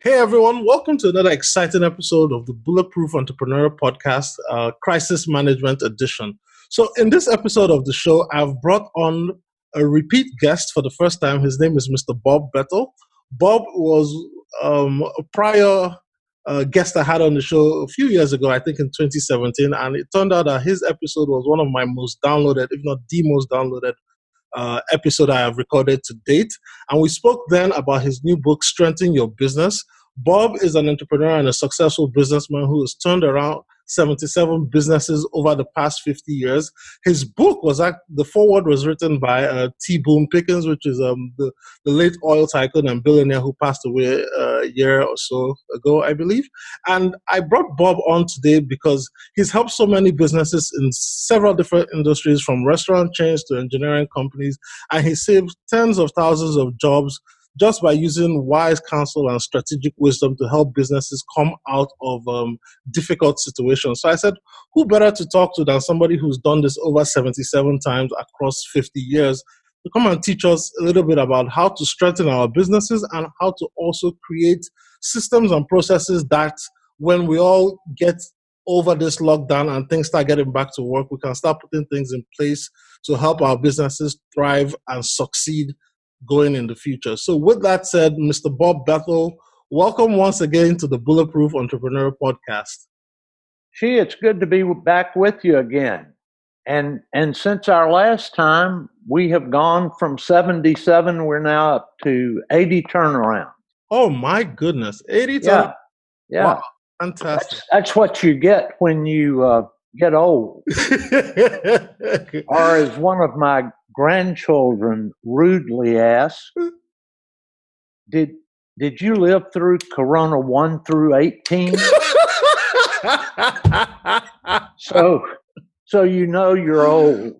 Hey everyone, welcome to another exciting episode of the Bulletproof Entrepreneur Podcast, uh, Crisis Management Edition. So, in this episode of the show, I've brought on a repeat guest for the first time. His name is Mr. Bob Bethel. Bob was um, a prior uh, guest I had on the show a few years ago, I think in 2017, and it turned out that his episode was one of my most downloaded, if not the most downloaded uh, episode I have recorded to date. And we spoke then about his new book, Strengthen Your Business. Bob is an entrepreneur and a successful businessman who has turned around 77 businesses over the past 50 years. His book was act- the foreword was written by uh, T. Boone Pickens, which is um, the, the late oil tycoon and billionaire who passed away uh, a year or so ago, I believe. And I brought Bob on today because he's helped so many businesses in several different industries, from restaurant chains to engineering companies, and he saved tens of thousands of jobs just by using wise counsel and strategic wisdom to help businesses come out of um, difficult situations. So I said, who better to talk to than somebody who's done this over 77 times across 50 years to come and teach us a little bit about how to strengthen our businesses and how to also create systems and processes that when we all get over this lockdown and things start getting back to work, we can start putting things in place to help our businesses thrive and succeed going in the future. So, with that said, Mr. Bob Bethel, welcome once again to the Bulletproof Entrepreneur Podcast. Gee, it's good to be back with you again. And and since our last time, we have gone from 77, we're now up to 80 turnaround. Oh my goodness, 80 Yeah, yeah. Wow, fantastic. That's, that's what you get when you uh, get old. Or as one of my grandchildren rudely asked, did did you live through Corona 1 through 18? So so you know you're old.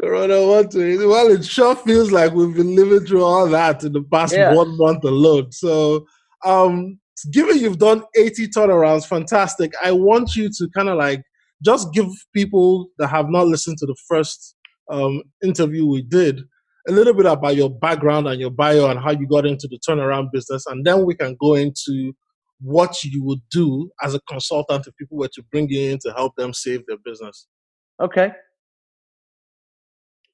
Corona one to well, it sure feels like we've been living through all that in the past Yes. one month alone. So, um, given you've done 80 turnarounds, fantastic. I want you to kind of like just give people that have not listened to the first um, interview we did a little bit about your background and your bio and how you got into the turnaround business, and then we can go into what you would do as a consultant if people were to bring you in to help them save their business. Okay.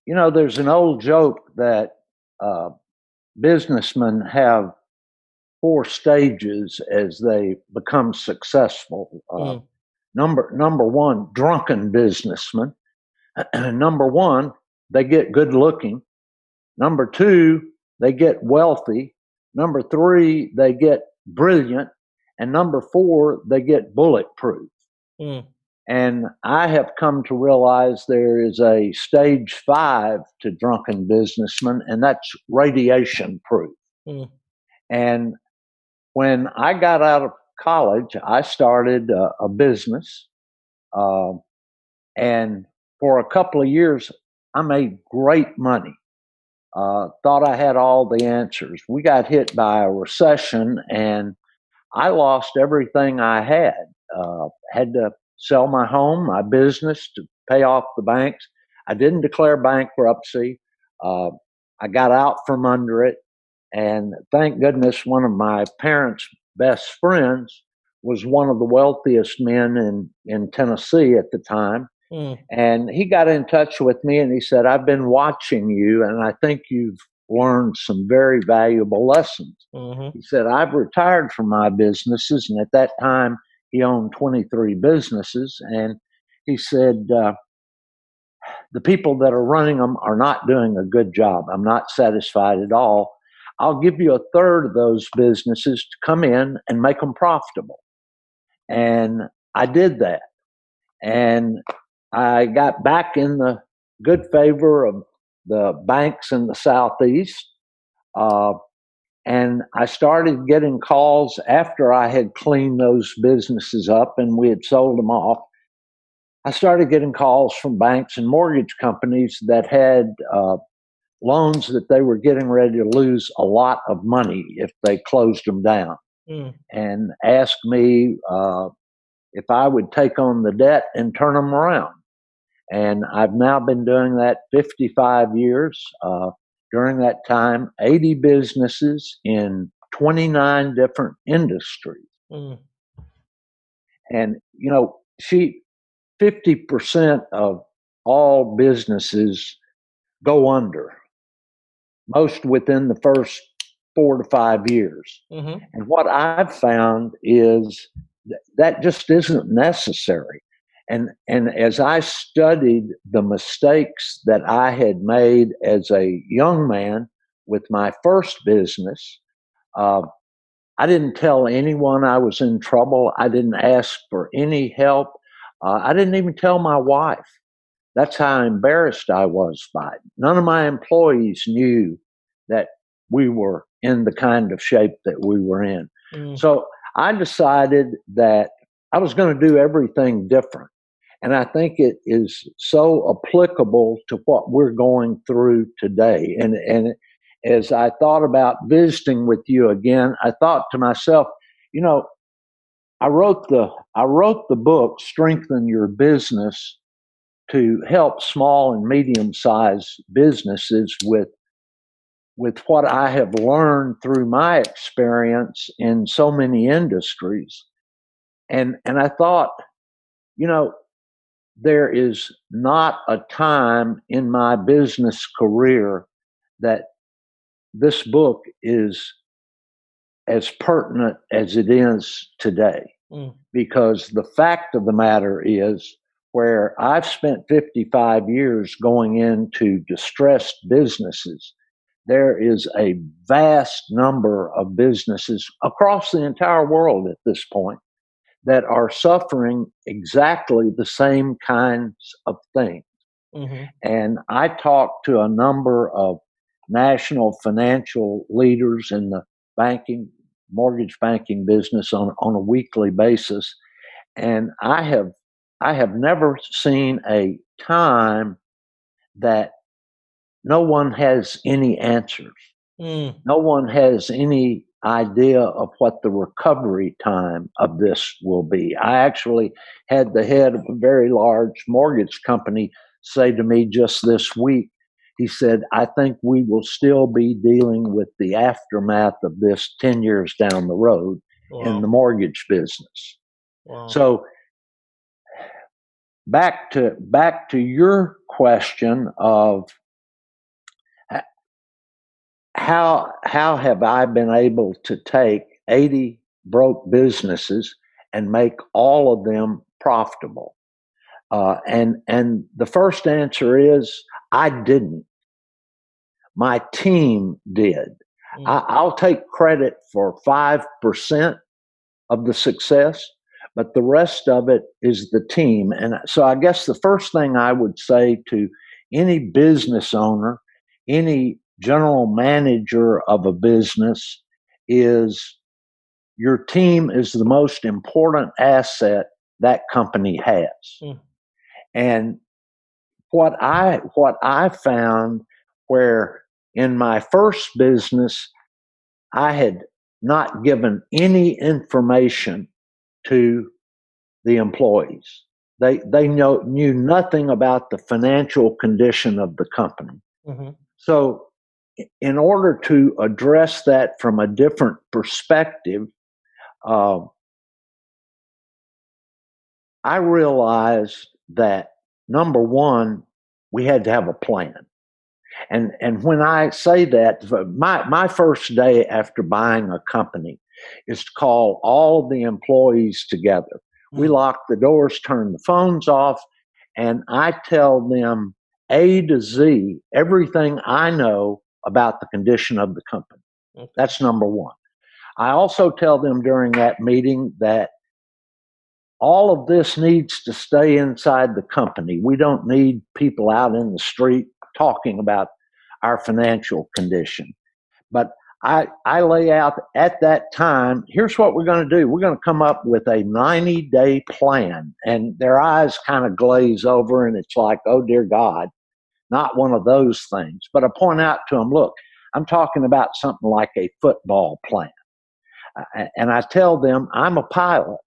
You know, there's an old joke that uh, businessmen have four stages as they become successful. Uh, Mm. Number number one, drunken businessmen. number one, they get good looking. Number two, they get wealthy. Number three, they get brilliant. And number four, they get bulletproof. Mm. And I have come to realize there is a stage five to drunken businessmen, and that's radiation proof. Mm. And when I got out of college, I started a, a business. Uh, and for a couple of years, I made great money. Uh, thought I had all the answers. We got hit by a recession, and I lost everything I had. Uh, had to sell my home, my business to pay off the banks. I didn't declare bankruptcy. Uh, I got out from under it. And thank goodness one of my parents' best friends was one of the wealthiest men in, in Tennessee at the time. Mm. And he got in touch with me and he said, I've been watching you and I think you've learned some very valuable lessons. Mhm. He said, I've retired from my businesses. And at that time, he owned 23 businesses. And he said, uh, the people that are running them are not doing a good job. I'm not satisfied at all. I'll give you a third of those businesses to come in and make them profitable. And I did that. And I got back in the good favor of the banks in the Southeast. Uh, and I started getting calls after I had cleaned those businesses up and we had sold them off. I started getting calls from banks and mortgage companies that had uh, loans that they were getting ready to lose a lot of money if they closed them down Mm. and asked me uh, if I would take on the debt and turn them around. And I've now been doing that 55 years. Uh, during that time, 80 businesses in 29 different industries. Mm. And, you know, she, 50% of all businesses go under, most within the first four to five years. Mm-hmm. And what I've found is that, just isn't necessary. And, and as I studied the mistakes that I had made as a young man with my first business, uh, I didn't tell anyone I was in trouble. I didn't ask for any help. Uh, I didn't even tell my wife. That's how embarrassed I was by it. None of my employees knew that we were in the kind of shape that we were in. Mm. So I decided that I was going to do everything different. And I think it is so applicable to what we're going through today. And, and as I thought about visiting with you again, I thought to myself, you know, I wrote the I wrote the book Strengthen Your Business to help small and medium sized businesses with with what I have learned through my experience in so many industries. And and I thought, you know, there is not a time in my business career that this book is as pertinent as it is today. Mm. Because the fact of the matter is, where I've spent 55 years going into distressed businesses, there is a vast number of businesses across the entire world at this point that are suffering exactly the same kinds of things. Mm-hmm. And I talked to a number of national financial leaders in the banking, mortgage banking business on, on a weekly basis. And I have I have never seen a time that no one has any answers. Mm. No one has any idea of what the recovery time of this will be. I actually had the head of a very large mortgage company say to me just this week, he said, I think we will still be dealing with the aftermath of this 10 years down the road wow. in the mortgage business. Wow. So back to back to your question of how how have I been able to take 80 broke businesses and make all of them profitable? Uh, and and the first answer is I didn't. My team did. Mm-hmm. I, I'll take credit for five percent of the success, but the rest of it is the team. And so I guess the first thing I would say to any business owner, any general manager of a business is your team is the most important asset that company has. Mm. And what I what I found where in my first business I had not given any information to the employees. They they know knew nothing about the financial condition of the company. Mm-hmm. So in order to address that from a different perspective, uh, I realized that number one, we had to have a plan. And and when I say that, my my first day after buying a company is to call all of the employees together. We mm. lock the doors, turn the phones off, and I tell them A to Z everything I know about the condition of the company. Okay. That's number one. I also tell them during that meeting that all of this needs to stay inside the company. We don't need people out in the street talking about our financial condition. But I, I lay out at that time here's what we're going to do. We're going to come up with a 90 day plan. And their eyes kind of glaze over, and it's like, oh, dear God not one of those things. But I point out to them, look, I'm talking about something like a football plan. And I tell them, I'm a pilot.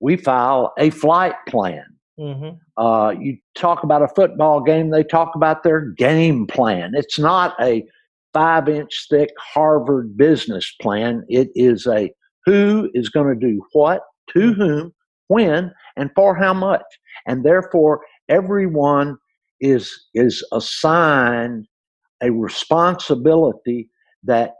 We file a flight plan. Mm-hmm. Uh, you talk about a football game, they talk about their game plan. It's not a five inch thick Harvard business plan. It is a who is going to do what, to whom, when, and for how much. And therefore, everyone is, is assigned a responsibility that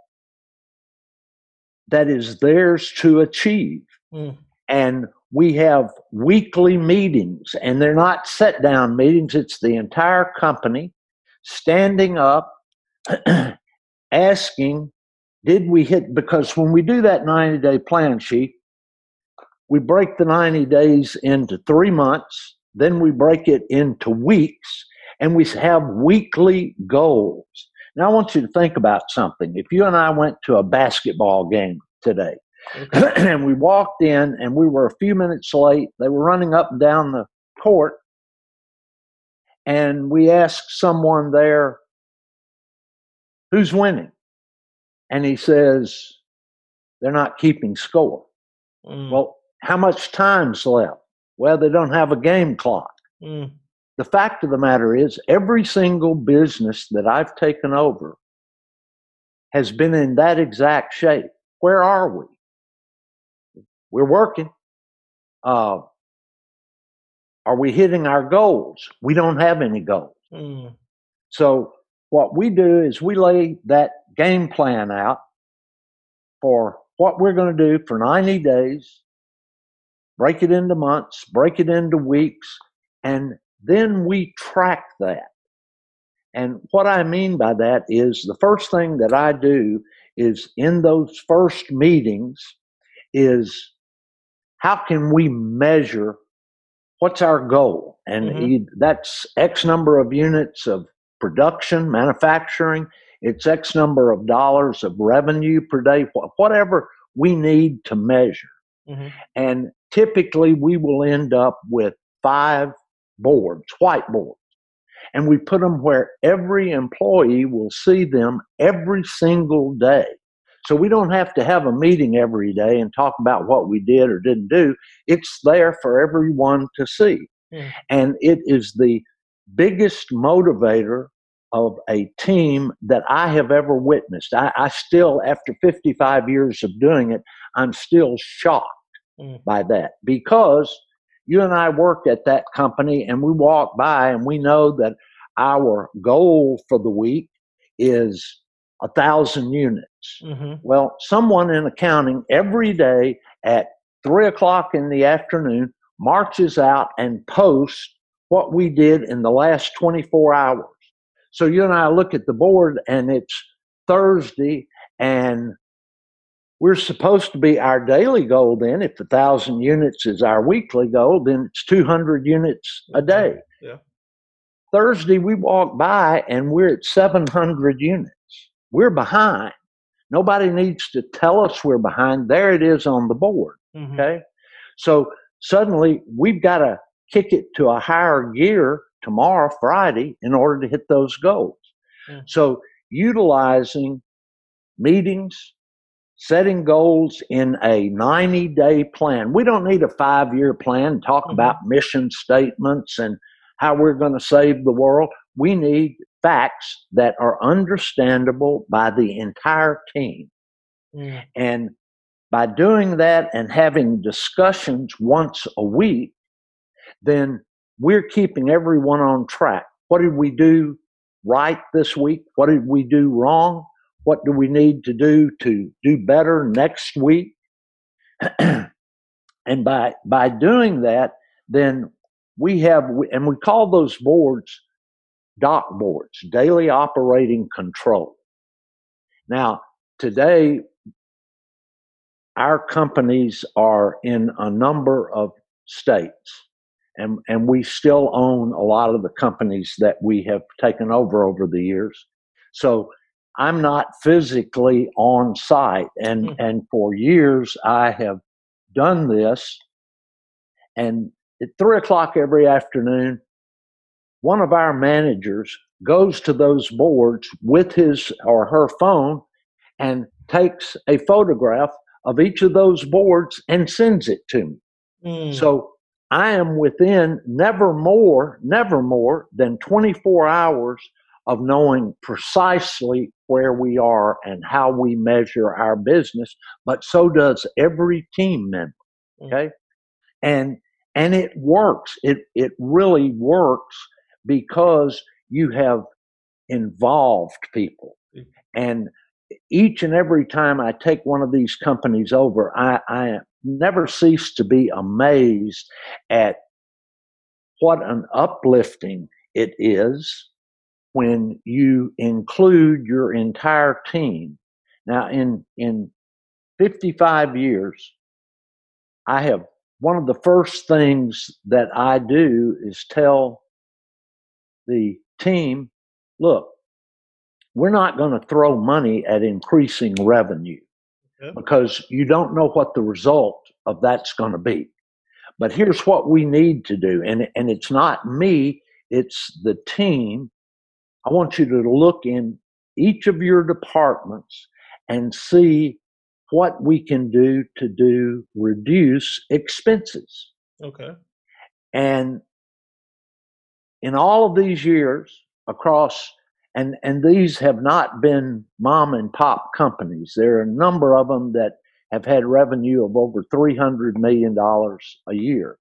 that is theirs to achieve. Mm. And we have weekly meetings, and they're not set down meetings, it's the entire company standing up, asking, Did we hit? Because when we do that 90 day plan sheet, we break the 90 days into three months, then we break it into weeks, and we have weekly goals. Now, I want you to think about something. If you and I went to a basketball game today, okay. and we walked in and we were a few minutes late, they were running up and down the court, and we asked someone there, Who's winning? And he says, They're not keeping score. Mm. Well, how much time's left? Well, they don't have a game clock. Mm. The fact of the matter is, every single business that I've taken over has been in that exact shape. Where are we? We're working. Uh, are we hitting our goals? We don't have any goals. Mm. So, what we do is we lay that game plan out for what we're going to do for 90 days break it into months, break it into weeks, and then we track that. And what I mean by that is the first thing that I do is in those first meetings is how can we measure what's our goal? And mm-hmm. that's X number of units of production, manufacturing, it's X number of dollars of revenue per day, whatever we need to measure. Mm-hmm. And typically we will end up with five boards, whiteboards. And we put them where every employee will see them every single day. So we don't have to have a meeting every day and talk about what we did or didn't do. It's there for everyone to see. Mm. And it is the biggest motivator of a team that I have ever witnessed. I, I still, after 55 years of doing it, I'm still shocked mm. by that because you and I work at that company and we walk by and we know that our goal for the week is a thousand units. Mm-hmm. Well, someone in accounting every day at three o'clock in the afternoon marches out and posts what we did in the last 24 hours. So you and I look at the board and it's Thursday and we're supposed to be our daily goal then. If a thousand units is our weekly goal then it's 200 units a day. Yeah. thursday we walk by and we're at 700 units. We're behind. Nobody needs to tell us we're behind. There it is on the board mm-hmm. okay? So suddenly we've got to kick it to a higher gear tomorrow friday in order to hit those goals. Mm-hmm. so utilizing meetings setting goals in a 90 day plan. We don't need a five year plan, talk mm-hmm. about mission statements and how we're going to save the world. We need facts that are understandable by the entire team. Mm. And by doing that and having discussions once a week, then we're keeping everyone on track. What did we do right this week? What did we do wrong? What do we need to do to do better next week? and by by doing that, then we have and we call those boards DOC boards, daily operating control. Now, today our companies are in a number of states and, and we still own a lot of the companies that we have taken over over the years. So I'm not physically on site. And, mm-hmm. and for years, I have done this. And at three o'clock every afternoon, one of our managers goes to those boards with his or her phone and takes a photograph of each of those boards and sends it to me. Mm. So I am within never more, never more than 24 hours of knowing precisely where we are and how we measure our business, but so does every team member. Mm. Okay. And and it works. It it really works because you have involved people. Mm. And each and every time I take one of these companies over, I, I never cease to be amazed at what an uplifting it is when you include your entire team. Now, in, in 55 years, I have one of the first things that I do is tell the team, look, we're not going to throw money at increasing revenue okay. because you don't know what the result of that's going to be. But here's what we need to do. And, and it's not me, it's the team. I want you to look in each of your departments and see what we can do to do reduce expenses. Okay. And in all of these years across and and these have not been mom and pop companies. There are a number of them that have had revenue of over three hundred million dollars a year.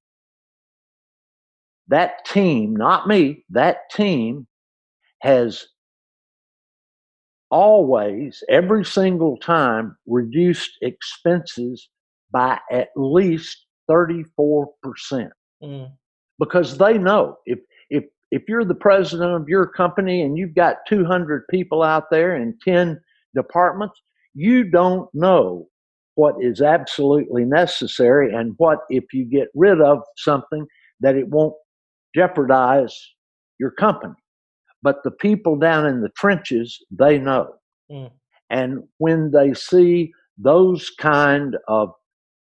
That team, not me, that team has always, every single time, reduced expenses by at least 34%. Mm. Because they know if if if you're the president of your company and you've got 200 people out there in 10 departments, you don't know what is absolutely necessary and what, if you get rid of something, that it won't jeopardize your company. But the people down in the trenches, they know. Mm. And when they see those kind of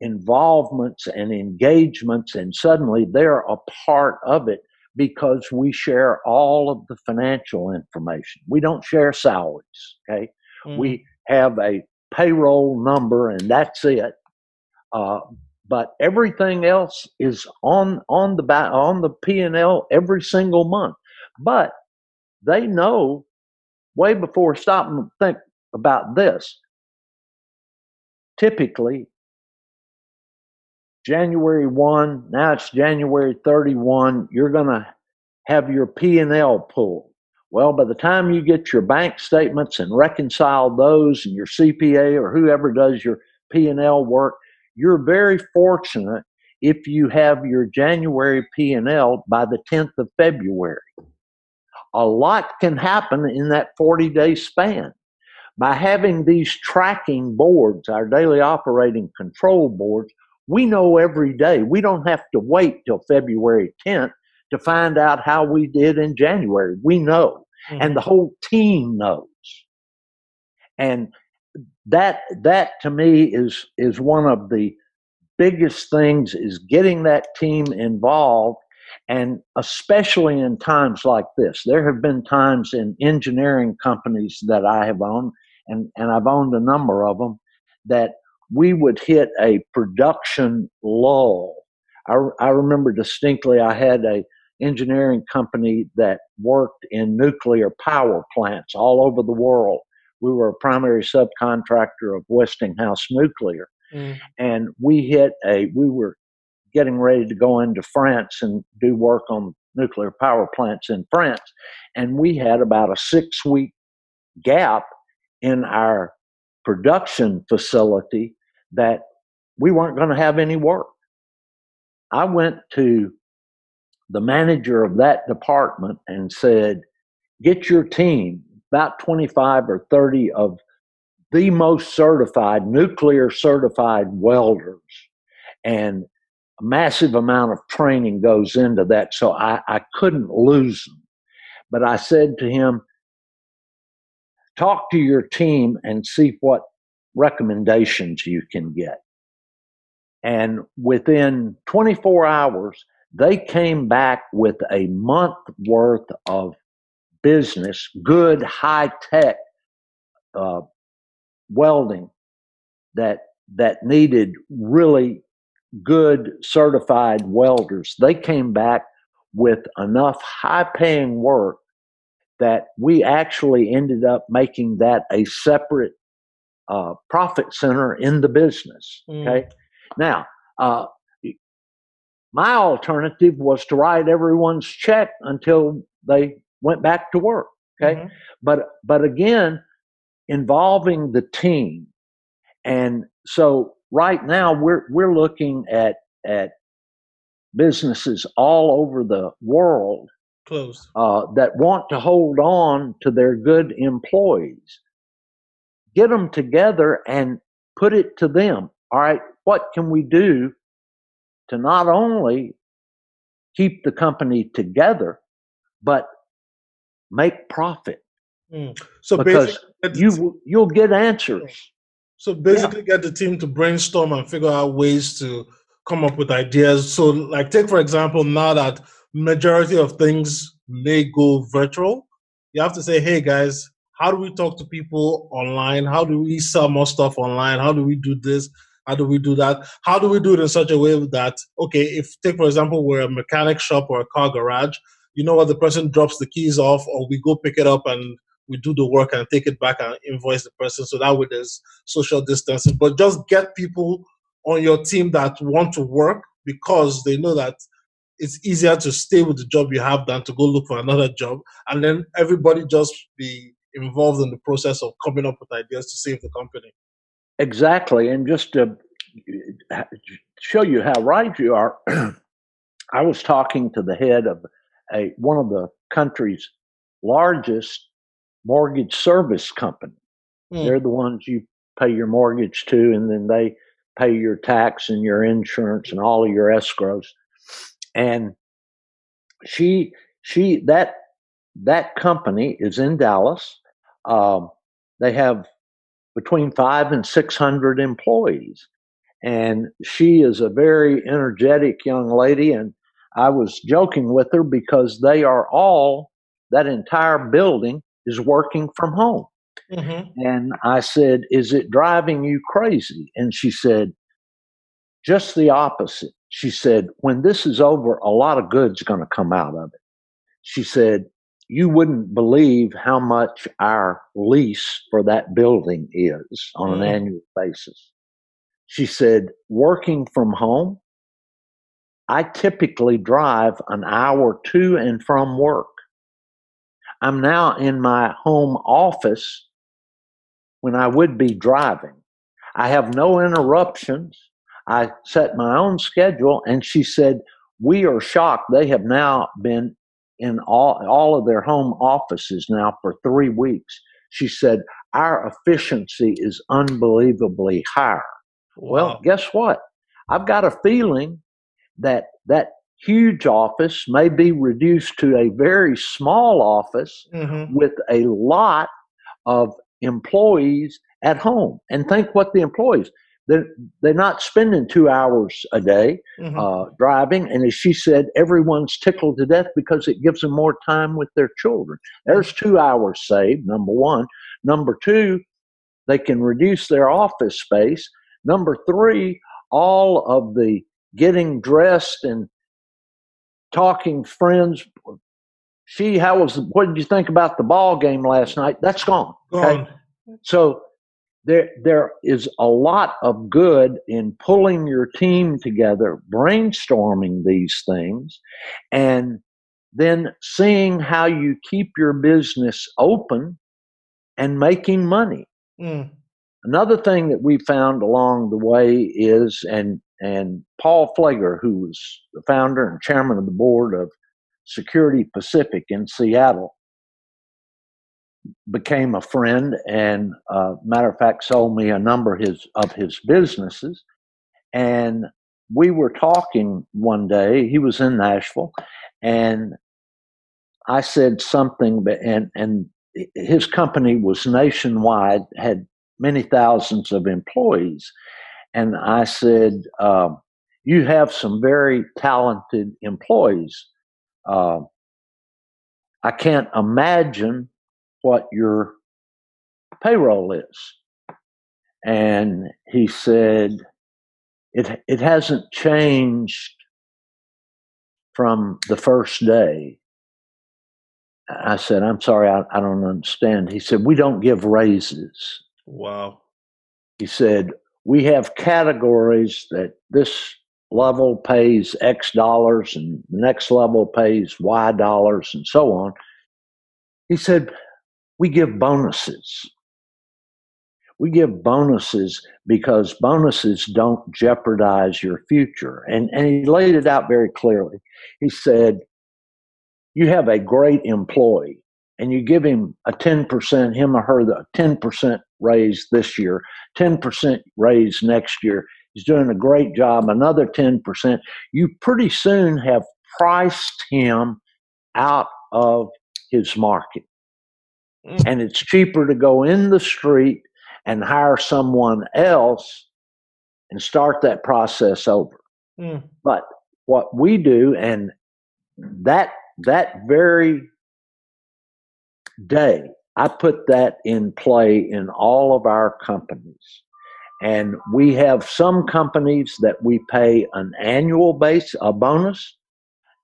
involvements and engagements, and suddenly they're a part of it, because we share all of the financial information. We don't share salaries. Okay, mm-hmm. we have a payroll number and that's it. Uh, but everything else is on on the on the P and L every single month. But they know way before stop and think about this. Typically, January 1, now it's January 31, you're going to have your P&L pulled. Well, by the time you get your bank statements and reconcile those and your CPA or whoever does your P&L work, you're very fortunate if you have your January P&L by the 10th of February. A lot can happen in that 40 day span. By having these tracking boards, our daily operating control boards, we know every day. We don't have to wait till February 10th to find out how we did in January. We know, mm-hmm. and the whole team knows. And that that to me is is one of the biggest things is getting that team involved and especially in times like this there have been times in engineering companies that i have owned and, and i've owned a number of them that we would hit a production lull. I, I remember distinctly I had a engineering company that worked in nuclear power plants all over the world. We were a primary subcontractor of Westinghouse Nuclear. Mm. And we hit a, we were getting ready to go into France and do work on nuclear power plants in France. And we had about a six week gap in our production facility that we weren't going to have any work. I went to the manager of that department and said, Get your team, about 25 or 30 of the most certified, nuclear certified welders. And a massive amount of training goes into that. So I, I couldn't lose them. But I said to him, talk to your team and see what recommendations you can get. And within 24 hours, they came back with a month worth of business, good high tech uh, welding that that needed really good certified welders. They came back with enough high paying work that we actually ended up making that a separate uh, profit center in the business. Mm. Okay. Now, uh, my alternative was to write everyone's check until they went back to work. Okay. Mhm. But but again, involving the team, and so right now we're we're looking at at businesses all over the world Closed. uh, that want to hold on to their good employees. Get them together and put it to them. All right, what can we do to not only keep the company together, but make profit? Mm. So Because basically, You you'll get answers. So basically, get the team to brainstorm and figure out ways to come up with ideas. So, like, take for example, now that majority of things may go virtual, you have to say, "Hey guys, how do we talk to people online? How do we sell more stuff online? How do we do this? How do we do that? How do we do it in such a way that, okay, if take for example, we're a mechanic shop or a car garage, you know what, the person drops the keys off, or we go pick it up and we do the work and take it back and invoice the person. So that way there's social distancing. But just get people on your team that want to work because they know that it's easier to stay with the job you have than to go look for another job. And then everybody just be involved in the process of coming up with ideas to save the company. Exactly, and just to show you how right you are, I was talking to the head of a one of the country's largest mortgage service company. Mm. They're the ones you pay your mortgage to, and then they pay your tax and your insurance and all of your escrows. And she she that that company is in Dallas. Um, they have between five and six hundred employees, and she is a very energetic young lady. And I was joking with her because they are all that entire building is working from home. Mhm. And I said, Is it driving you crazy? And she said, Just the opposite. She said, When this is over, a lot of good's going to come out of it. She said, You wouldn't believe how much our lease for that building is on an Mm. annual basis. She said, Working from home, I typically drive an hour to and from work. I'm now in my home office when I would be driving. I have no interruptions. I set my own schedule, and she said, We are shocked. They have now been in all, all of their home offices now for three weeks. She said, Our efficiency is unbelievably higher. Well, guess what? I've got a feeling that that huge office may be reduced to a very small office Mhm. with a lot of employees at home. And think what the employees they're, they're not spending two hours a day Mhm. uh, driving. And as she said, everyone's tickled to death because it gives them more time with their children. There's two hours saved, number one. Number two, they can reduce their office space. Number three, all of the getting dressed and talking friends. She, how was? What did you think about the ball game last night? That's gone. okay? Gone. So there there is a lot of good in pulling your team together, brainstorming these things, and then seeing how you keep your business open and making money. Mm. Another thing that we found along the way is, and and Paul Flager, who was the founder and chairman of the board of Security Pacific in Seattle, became a friend, and uh, matter of fact, sold me a number of his of his businesses. And we were talking one day. He was in Nashville, and I said something, and and his company was nationwide, had many thousands of employees. And I said, um, You have some very talented employees. Uh, I can't imagine what your payroll is. And he said, It, it hasn't changed from the first day. I said, I'm sorry, I, I don't understand. He said, We don't give raises. Wow. He said, We have categories that this level pays X dollars and the next level pays Y dollars and so on. He said, We give bonuses. We give bonuses because bonuses don't jeopardize your future. And, and he laid it out very clearly. He said, You have a great employee and you give him a 10%, him or her, the 10% raise this year, 10% raise next year. He's doing a great job, another 10%. You pretty soon have priced him out of his market. Mm. And it's cheaper to go in the street and hire someone else and start that process over. Mm. But what we do, and that that very day, I put that in play in all of our companies. And we have some companies that we pay an annual base, a bonus,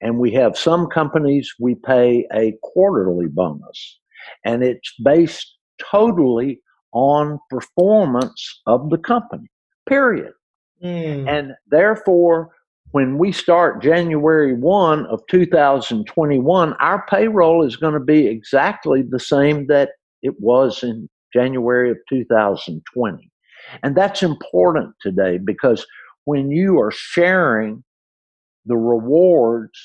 and we have some companies we pay a quarterly bonus. And it's based totally on performance of the company, period. Mm. And therefore, when we start January 1 of 2021, our payroll is going to be exactly the same that it was in January of 2020. And that's important today because when you are sharing the rewards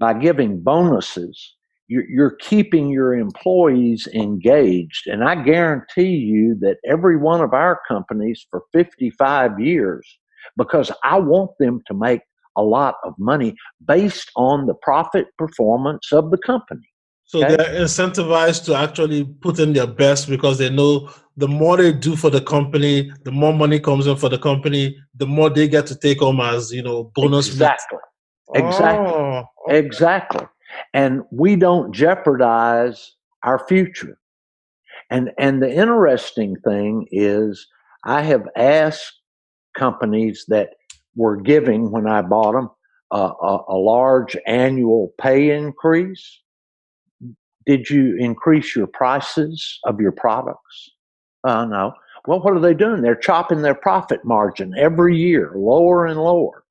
by giving bonuses, you're, keeping your employees engaged. And I guarantee you that every one of our companies for 55 years, because I want them to make a lot of money based on the profit performance of the company. So okay? they're incentivized to actually put in their best because they know the more they do for the company, the more money comes in for the company, the more they get to take home as, you know, bonus. Exactly. Exactly. Oh, okay. Exactly and we don't jeopardize our future. And and the interesting thing is, I have asked companies that were giving when I bought them uh, a, a large annual pay increase. Did you increase your prices of your products? Uh, no. Well, what are they doing? They're chopping their profit margin every year, lower and lower,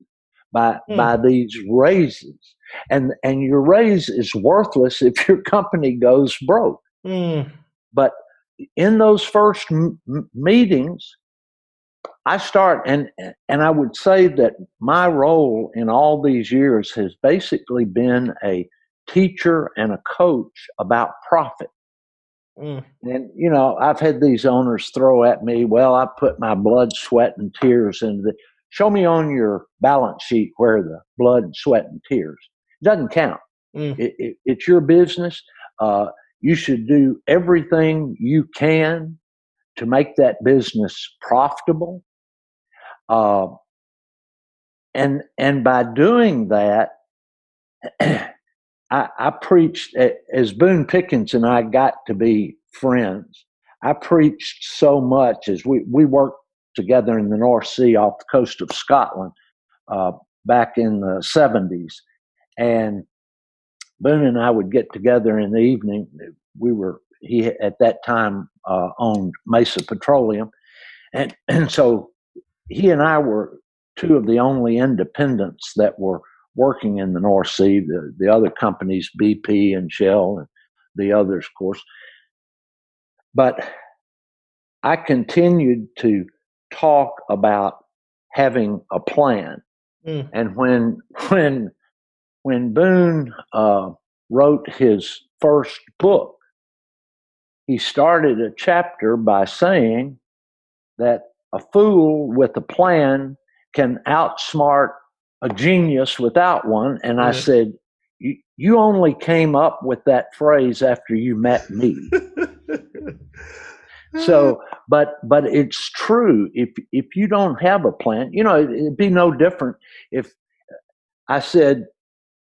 by mm. by these raises and and your raise is worthless if your company goes broke. Mm. But in those first m- meetings, I start and and I would say that my role in all these years has basically been a teacher and a coach about profit. Mm. And you know, I've had these owners throw at me, "Well, I put my blood, sweat, and tears into the." Show me on your balance sheet where the blood, sweat, and tears doesn't count. Mm. It, it, it's your business. Uh, you should do everything you can to make that business profitable. Uh, and and by doing that, I, I preached as Boone Pickens and I got to be friends. I preached so much as we we worked together in the North Sea off the coast of Scotland uh, back in the seventies, and Boone and I would get together in the evening. We were he at that time uh, owned Mesa Petroleum, and and so he and I were two of the only independents that were working in the North Sea. The the other companies, BP and Shell, and the others, of course. But I continued to talk about having a plan, mm. and when when when Boone uh, wrote his first book, he started a chapter by saying that a fool with a plan can outsmart a genius without one. And I said, You only came up with that phrase after you met me. so but but it's true if if you don't have a plan you know it'd be no different if i said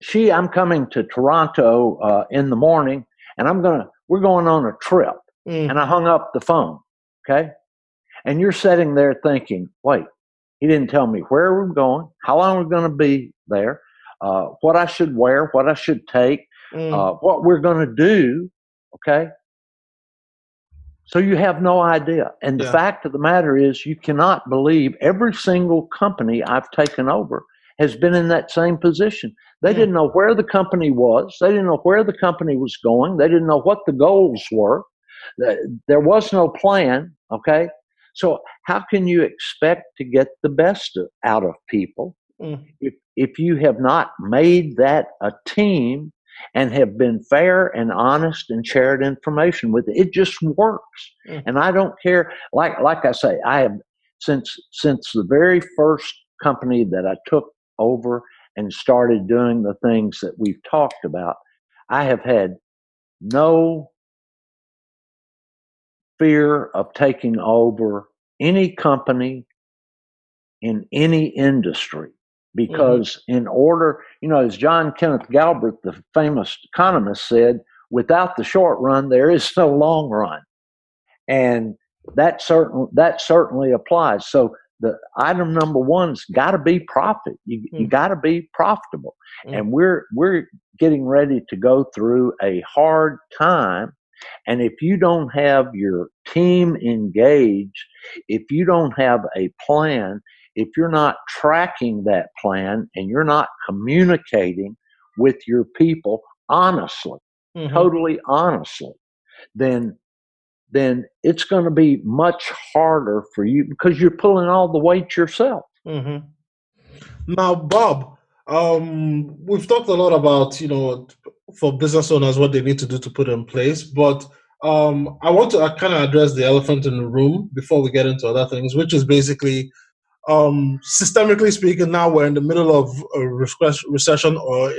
she, I'm coming to Toronto uh, in the morning, and I'm gonna, we're going on a trip. Mm. And I hung up the phone. Okay, and you're sitting there thinking, wait, he didn't tell me where we're going, how long we're going to be there, uh, what I should wear, what I should take. mm. uh, what we're going to do. Okay. So you have no idea. And the yeah. fact of the matter is, you cannot believe every single company I've taken over has been in that same position. They didn't know where the company was. They didn't know where the company was going. They didn't know what the goals were. There was no plan. Okay. So how can you expect to get the best out of people mm. if, if you have not made that a team and have been fair and honest and shared information with it? It just works. Mm. And I don't care. Like like I say, I have since since the very first company that I took over and started doing the things that we've talked about, I have had no fear of taking over any company in any industry because mm-hmm. in order you know as john kenneth galbraith the famous economist said without the short run there is no long run and that certain that certainly applies so the item number one's got to be profit you, mm-hmm. you got to be profitable mm-hmm. and we're we're getting ready to go through a hard time and if you don't have your team engaged, if you don't have a plan, if you're not tracking that plan and you're not communicating with your people honestly, mm-hmm. totally honestly, then then it's going to be much harder for you because you're pulling all the weight yourself. Mm-hmm. Now, Bob, um, we've talked a lot about you know for business owners what they need to do to put in place. But um, I want to uh, kind of address the elephant in the room before we get into other things, which is basically, um, systemically speaking, now we're in the middle of a recession or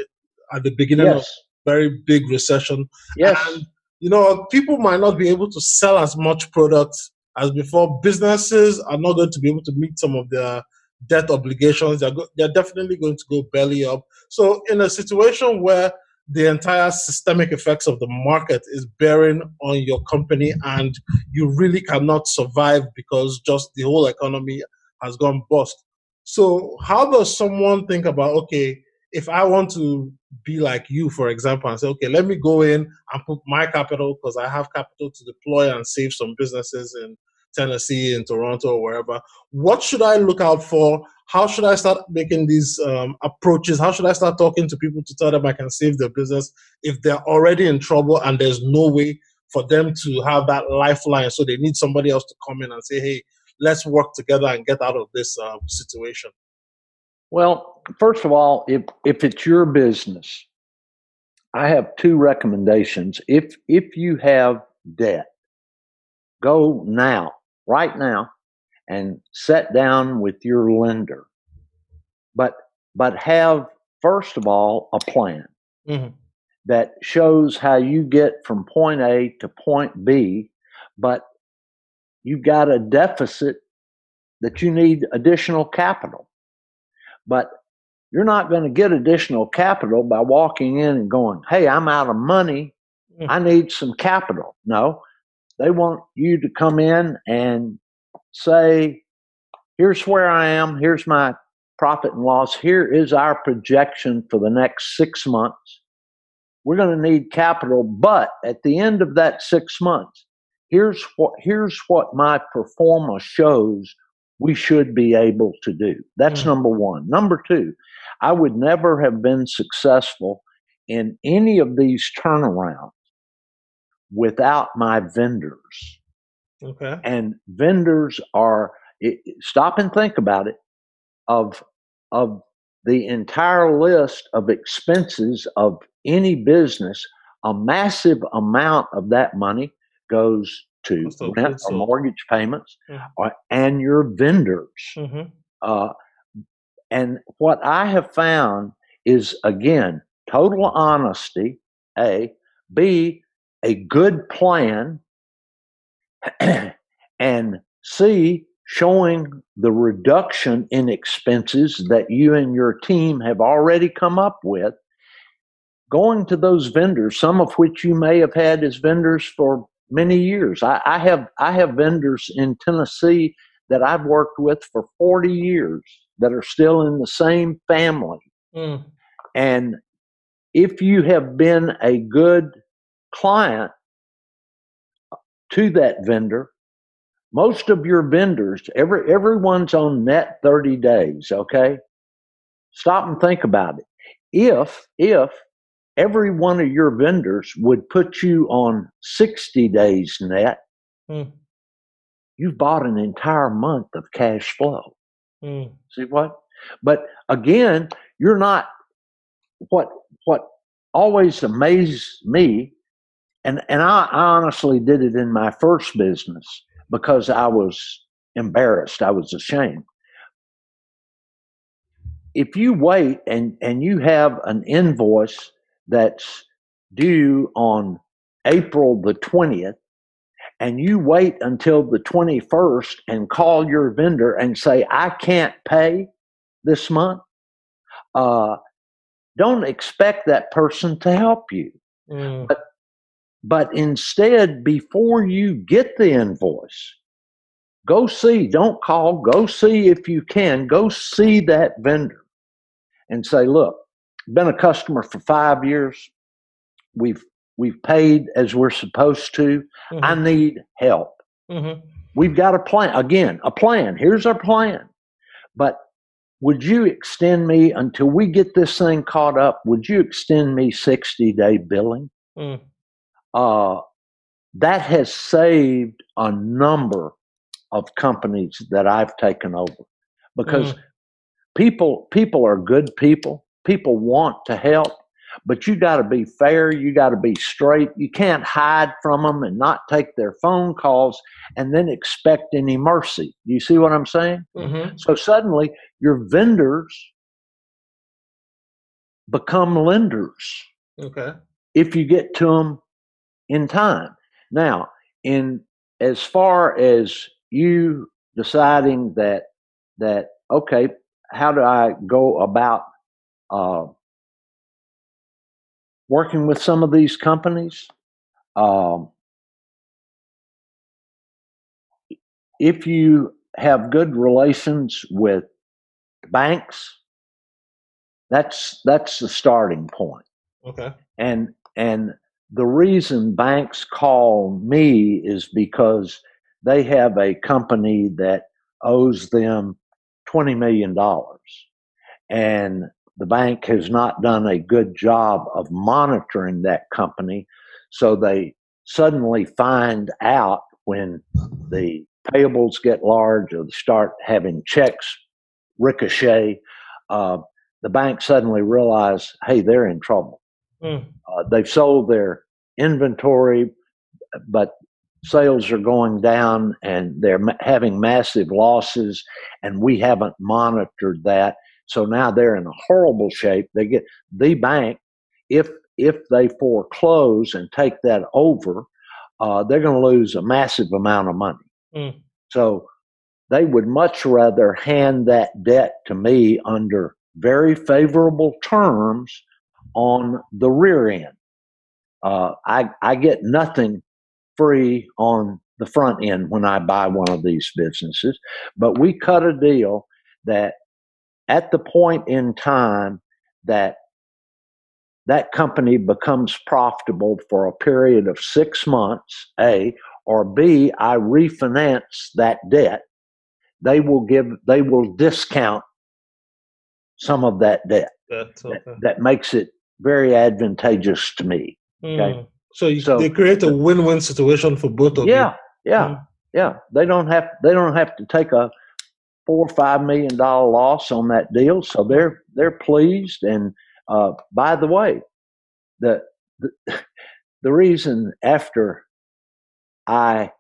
at the beginning yes. of very big recession. Yes. And, you know, people might not be able to sell as much product as before. Businesses are not going to be able to meet some of their debt obligations. They're, go- they're definitely going to go belly up. So, in a situation where the entire systemic effects of the market is bearing on your company and you really cannot survive because just the whole economy has gone bust. So how does someone think about okay if i want to be like you for example and say okay let me go in and put my capital because i have capital to deploy and save some businesses in tennessee in toronto or wherever what should i look out for how should I start making these um, approaches? How should I start talking to people to tell them I can save their business if they're already in trouble and there's no way for them to have that lifeline? So they need somebody else to come in and say, hey, let's work together and get out of this um, situation. Well, first of all, if, if it's your business, I have two recommendations. If if you have debt, go now, right now, and sit down with your lender. But but have first of all a plan mm-hmm. that shows how you get from point A to point B, but you've got a deficit that you need additional capital. But you're not going to get additional capital by walking in and going, Hey, I'm out of money. Mm-hmm. I need some capital. No, they want you to come in and say, here's where I am, here's my profit and loss, here is our projection for the next six months. We're going to need capital, but at the end of that six months, here's what here's what my performer shows we should be able to do. That's mm-hmm. number one. Number two, I would never have been successful in any of these turnarounds without my vendors. Okay. And vendors are it, stop and think about it of of the entire list of expenses of any business a massive amount of that money goes to rent or mortgage payments mm-hmm. or, and your vendors mm-hmm. uh, and what i have found is again total honesty a b a good plan and C, showing the reduction in expenses that you and your team have already come up with, going to those vendors, some of which you may have had as vendors for many years. I, I have I have vendors in Tennessee that I've worked with for 40 years that are still in the same family. Mm. And if you have been a good client to that vendor, most of your vendors, every everyone's on net 30 days, okay? Stop and think about it. If if every one of your vendors would put you on 60 days net, mm. you've bought an entire month of cash flow. Mm. See what? But again, you're not what what always amazed me, and, and I, I honestly did it in my first business because I was embarrassed, I was ashamed. If you wait and, and you have an invoice that's due on April the 20th, and you wait until the 21st and call your vendor and say, I can't pay this month, uh, don't expect that person to help you. Mm. But, but instead, before you get the invoice, go see, don't call, go see if you can, go see that vendor and say, look, been a customer for five years. We've we've paid as we're supposed to. Mm-hmm. I need help. Mm-hmm. We've got a plan. Again, a plan. Here's our plan. But would you extend me until we get this thing caught up? Would you extend me 60 day billing? Mm. Uh, that has saved a number of companies that I've taken over because mm. people people are good people. People want to help, but you got to be fair. You got to be straight. You can't hide from them and not take their phone calls and then expect any mercy. You see what I'm saying? Mm-hmm. So suddenly your vendors become lenders. Okay. If you get to them in time. Now, in as far as you deciding that that okay, how do I go about uh, working with some of these companies? Um, if you have good relations with banks, that's that's the starting point. Okay. And and the reason banks call me is because they have a company that owes them twenty million dollars, and the bank has not done a good job of monitoring that company, so they suddenly find out when the payables get large or they start having checks ricochet, uh, the bank suddenly realize, hey, they're in trouble. Mm. Uh, they've sold their inventory, but sales are going down and they're ma- having massive losses, and we haven't monitored that. So now they're in a horrible shape. They get the bank, if if they foreclose and take that over, uh, they're going to lose a massive amount of money. Mm. So they would much rather hand that debt to me under very favorable terms on the rear end. Uh, I, I get nothing free on the front end when I buy one of these businesses, but we cut a deal that at the point in time that that company becomes profitable for a period of six months, A, or B, I refinance that debt they will give they will discount some of that debt. Okay. That, that, makes it very advantageous to me. Okay. Mm. So, you, so, they create a win-win situation for both of yeah, you. Yeah, mm. yeah. They don't have they don't have to take a four or five million dollar loss on that deal, so they're they're pleased. And uh, by the way, the, the the reason after I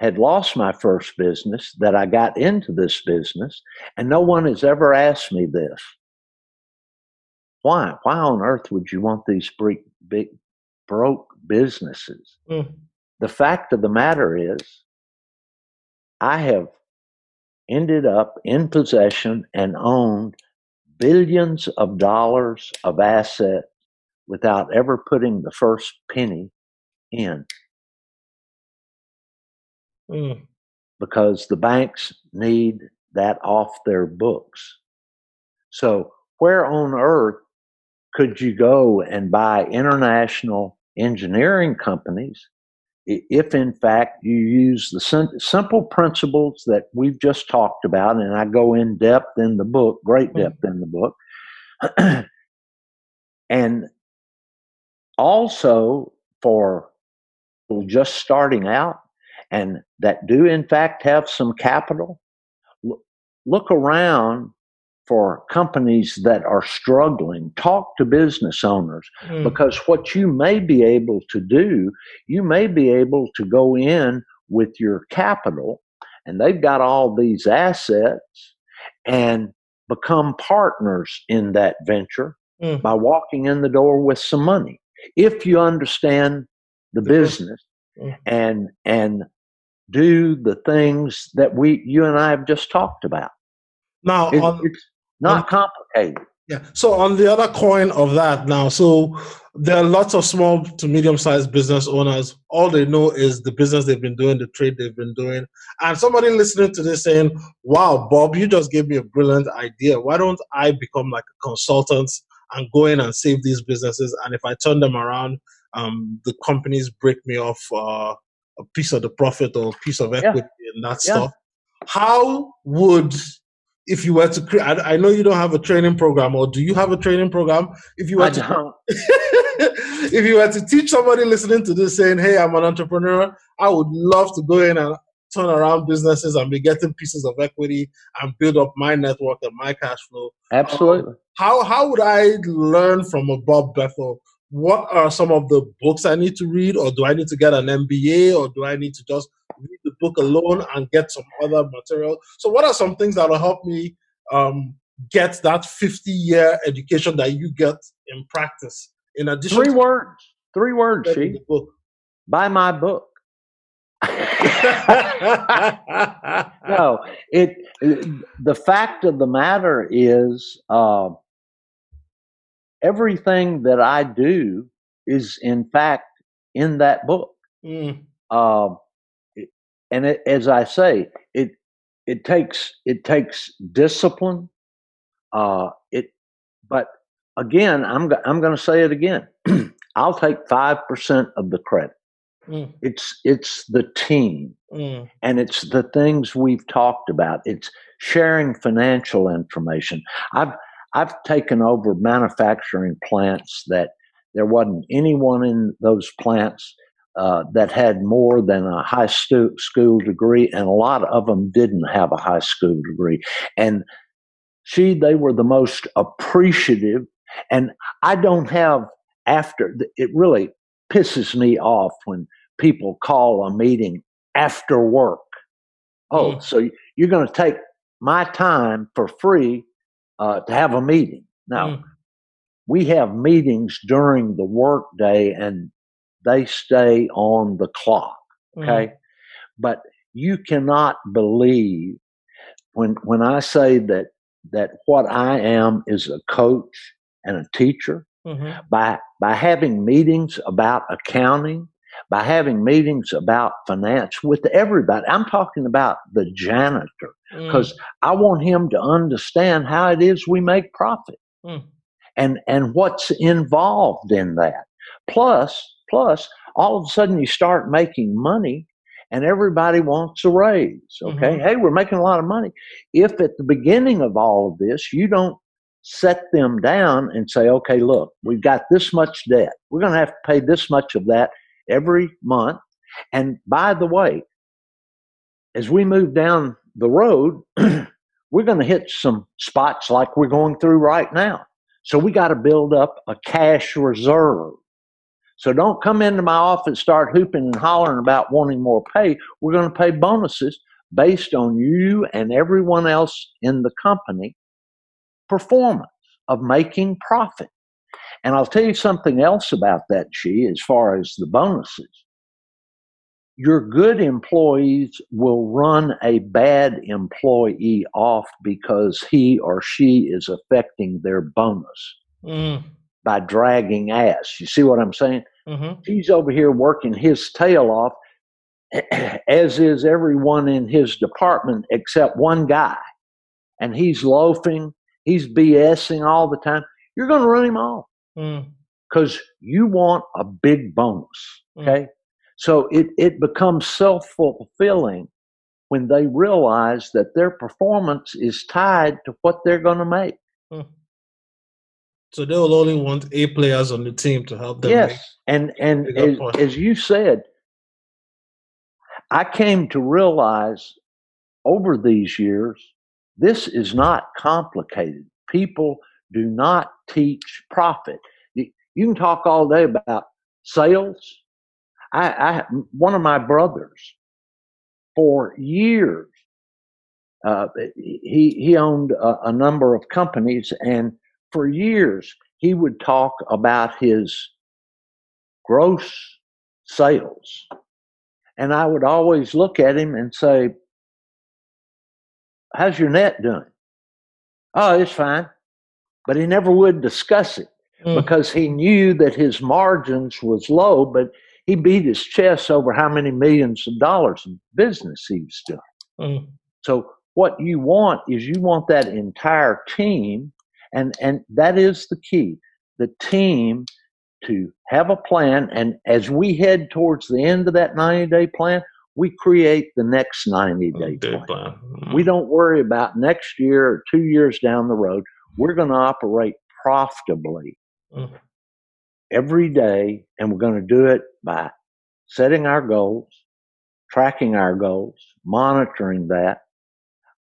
had lost my first business, that I got into this business, and no one has ever asked me this. Why? Why on earth would you want these big, big broke businesses? Mm. The fact of the matter is, I have ended up in possession and owned billions of dollars of assets without ever putting the first penny in. Mm. Because the banks need that off their books. So, where on earth could you go and buy international engineering companies if in fact you use the sim- simple principles that we've just talked about and i go in depth in the book great mm-hmm. depth in the book and also for just starting out and that do in fact have some capital look around for companies that are struggling. Talk to business owners mm. because what you may be able to do, you may be able to go in with your capital and they've got all these assets and become partners in that venture mm. by walking in the door with some money. If you understand the business mm. and and do the things that we you and I have just talked about. Now, it, on, it's not complicated. Yeah. So on the other coin of that now, so there are lots of small to medium sized business owners. All they know is the business they've been doing, the trade they've been doing. And somebody listening to this saying, Wow, Bob, you just gave me a brilliant idea. Why don't I become like a consultant and go in and save these businesses? And if I turn them around, um, the companies break me off uh, a piece of the profit or a piece of equity yeah. and that yeah. stuff. How would if you were to create, I, I, know you don't have a training program, or do you have a training program? If you were I to, don't. if you were to teach somebody listening to this saying, "Hey, I'm an entrepreneur," I would love to go in and turn around businesses and be getting pieces of equity and build up my network and my cash flow. Absolutely. Um, how how would I learn from a Bob Bethel? What are some of the books I need to read, or do I need to get an MBA, or do I need to just read the book alone and get some other material. So, what are some things that will help me um, get that 50 year education that you get in practice? In addition, three words, three words, she buy my book. no, it, it, The fact of the matter is, uh, everything that I do is, in fact, in that book. Mm. Uh, and it, as I say, it it takes it takes discipline. Uh, it, but again, I'm I'm going to say it again. I'll take five percent of the credit. Mm. It's it's the team, mm. and it's the things we've talked about. It's sharing financial information. I've I've taken over manufacturing plants that there wasn't anyone in those plants uh, that had more than a high stu- school degree, and a lot of them didn't have a high school degree. And she, they were the most appreciative. And I don't have after it really pisses me off when people call a meeting after work. Oh, mm. so you're going to take my time for free uh, to have a meeting? Now, mm. we have meetings during the workday, and they stay on the clock. Okay. Mm-hmm. But you cannot believe when, when I say that, that what I am is a coach and a teacher mm-hmm. by, by having meetings about accounting, by having meetings about finance with everybody. I'm talking about the janitor because mm. I want him to understand how it is we make profit mm. and and what's involved in that. Plus, Plus, all of a sudden you start making money and everybody wants a raise. Okay. Mm-hmm. Hey, we're making a lot of money. If at the beginning of all of this, you don't set them down and say, okay, look, we've got this much debt. We're going to have to pay this much of that every month. And by the way, as we move down the road, we're going to hit some spots like we're going through right now. So we got to build up a cash reserve. So don't come into my office, start hooping and hollering about wanting more pay. We're going to pay bonuses based on you and everyone else in the company performance of making profit. And I'll tell you something else about that, She, as far as the bonuses. Your good employees will run a bad employee off because he or she is affecting their bonus. Mm by dragging ass. You see what I'm saying? Mm-hmm. He's over here working his tail off, as is everyone in his department except one guy. And he's loafing, he's BSing all the time. You're going to run him off. because mm. you want a big bonus. Mm. Okay. Mm. So it, it becomes self fulfilling when they realize that their performance is tied to what they're going to make. Mm. So they will only want A players on the team to help them. Yes, and and as, as you said, I came to realize over these years this is not complicated. People do not teach profit. You, you can talk all day about sales. I, I one of my brothers for years. Uh, he he owned a, a number of companies, and for years he would talk about his gross sales, and I would always look at him and say, "How's your net doing?" Oh, it's fine, but he never would discuss it mm. because he knew that his margins was low, but he beat his chest over how many millions of dollars of business he was doing. Mm. So what you want is you want that entire team, and and that is the key. The team to have a plan, and as we head towards the end of that 90 day plan, we create the next 90 day plan. plan. Mm. We don't worry about next year or two years down the road. We're going to operate profitably mm every day, and we're going to do it by setting our goals, tracking our goals, monitoring that,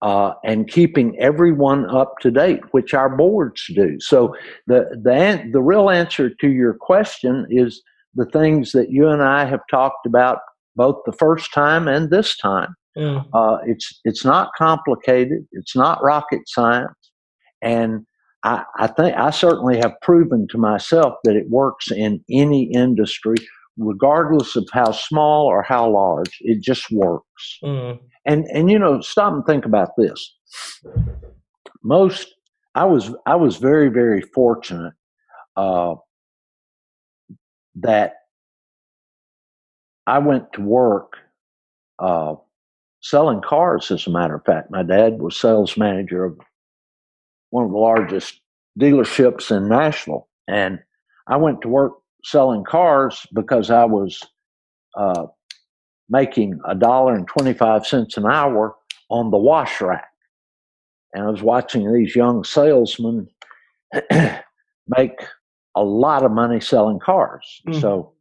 uh, and keeping everyone up to date, which our boards do. So the the the real answer to your question is the things that you and I have talked about both the first time and this time. Mm. Uh, it's it's not complicated. It's not rocket science, and I, I think I certainly have proven to myself that it works in any industry, regardless of how small or how large. It just works. Mm. And and you know, stop and think about this. Most I was I was very very fortunate uh, that I went to work uh, selling cars. As a matter of fact, my dad was sales manager of one of the largest dealerships in Nashville. And I went to work selling cars because I was uh, making a dollar and 25 cents an hour on the wash rack. And I was watching these young salesmen make a lot of money selling cars. Mm-hmm. So